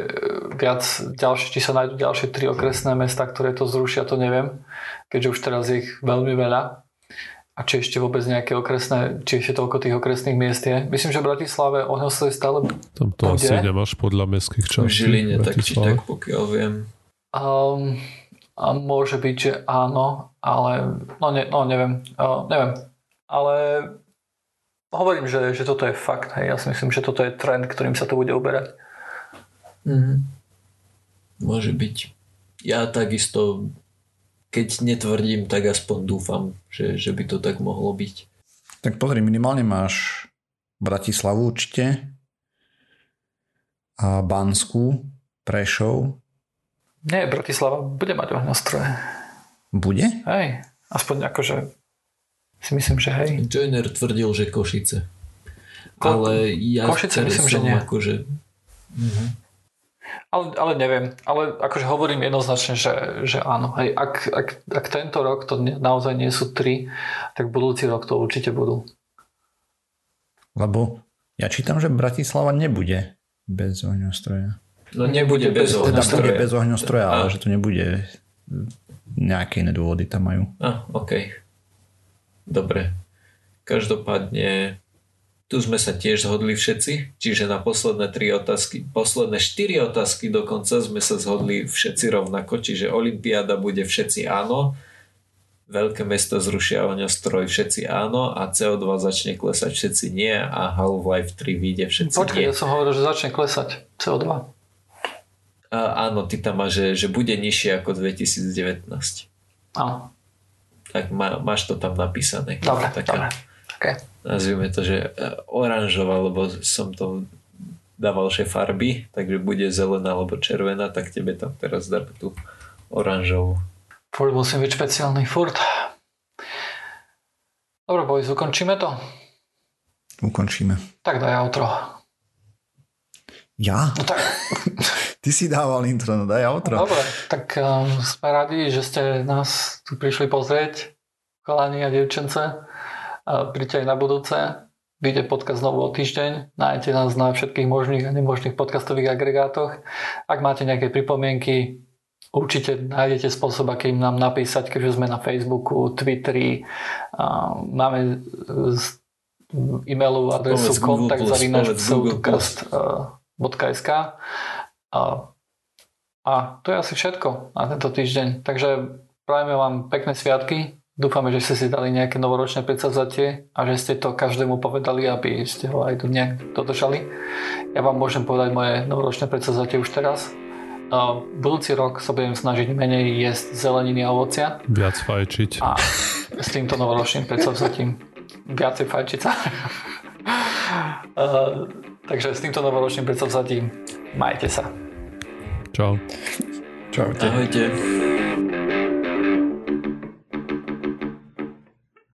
viac ďalšie, či sa nájdú ďalšie tri okresné mesta, ktoré to zrušia, to neviem, keďže už teraz je ich veľmi veľa. A či ešte vôbec nejaké okresné, či ešte toľko tých okresných miest je. Myslím, že v Bratislave ohňosledie stále Tam to asi nemáš podľa mestských častí. V Žiline, tak či tak, pokiaľ viem. Um, a môže byť, že áno, ale no, ne, no neviem, uh, neviem. Ale hovorím, že, že toto je fakt. Hej. Ja si myslím, že toto je trend, ktorým sa to bude uberať. Mm. Môže byť. Ja takisto keď netvrdím, tak aspoň dúfam, že, že by to tak mohlo byť. Tak pozri, minimálne máš Bratislavu určite a Bansku, Prešov. Nie, Bratislava bude mať ohňostroje. Bude? Hej, aspoň akože si myslím, že hej. Joiner tvrdil, že Košice. Ko- Ale ja Košice myslím, že nie. Akože... Mhm. Ale, ale neviem, ale akože hovorím jednoznačne, že, že áno. Hej, ak, ak, ak tento rok to naozaj nie sú tri, tak budúci rok to určite budú. Lebo ja čítam, že Bratislava nebude bez ohňostroja. No nebude bez ohňostroja. Teda bude bez ohňostroja, ale že to nebude nejaké iné dôvody tam majú. A, OK. Dobre. Každopádne tu sme sa tiež zhodli všetci, čiže na posledné tri otázky, posledné štyri otázky dokonca sme sa zhodli všetci rovnako, čiže Olympiáda bude všetci áno, veľké mesto zrušia stroj všetci áno a CO2 začne klesať všetci nie a Half-Life 3 vyjde všetci Počkej, nie. ja som hovoril, že začne klesať CO2. A, áno, ty tam máš, že, že bude nižšie ako 2019. Áno. Tak má, máš to tam napísané. Dobre, taká, dobre. Okay. Nazvime to, že e, oranžová, lebo som to dával že farby, takže bude zelená alebo červená, tak tebe tam teraz dá tú oranžovú. Furt musím byť špeciálny, furt. Dobre, boys, ukončíme to? Ukončíme. Tak daj outro. Ja? No tak. [LAUGHS] Ty si dával intro, no daj outro. No, dobre, tak um, sme radi, že ste nás tu prišli pozrieť, chalani a dievčence. Príďte aj na budúce. Vyjde podcast znovu o týždeň. Nájdete nás na všetkých možných a nemožných podcastových agregátoch. Ak máte nejaké pripomienky, určite nájdete spôsob, akým nám napísať, keďže sme na Facebooku, Twitteri. Máme e-mailovú adresu kontakt a, a to je asi všetko na tento týždeň. Takže prajeme vám pekné sviatky, Dúfame, že ste si dali nejaké novoročné predsavzatie a že ste to každému povedali, aby ste ho aj nejak dodržali. Ja vám môžem povedať moje novoročné predsavzatie už teraz. Budúci rok sa budem snažiť menej jesť zeleniny a ovocia. Viac fajčiť. A s týmto novoročným predsavzatím viacej fajčiť [LAUGHS] sa. Takže s týmto novoročným predsavzatím majte sa. Čau. Čaute. Ahojte.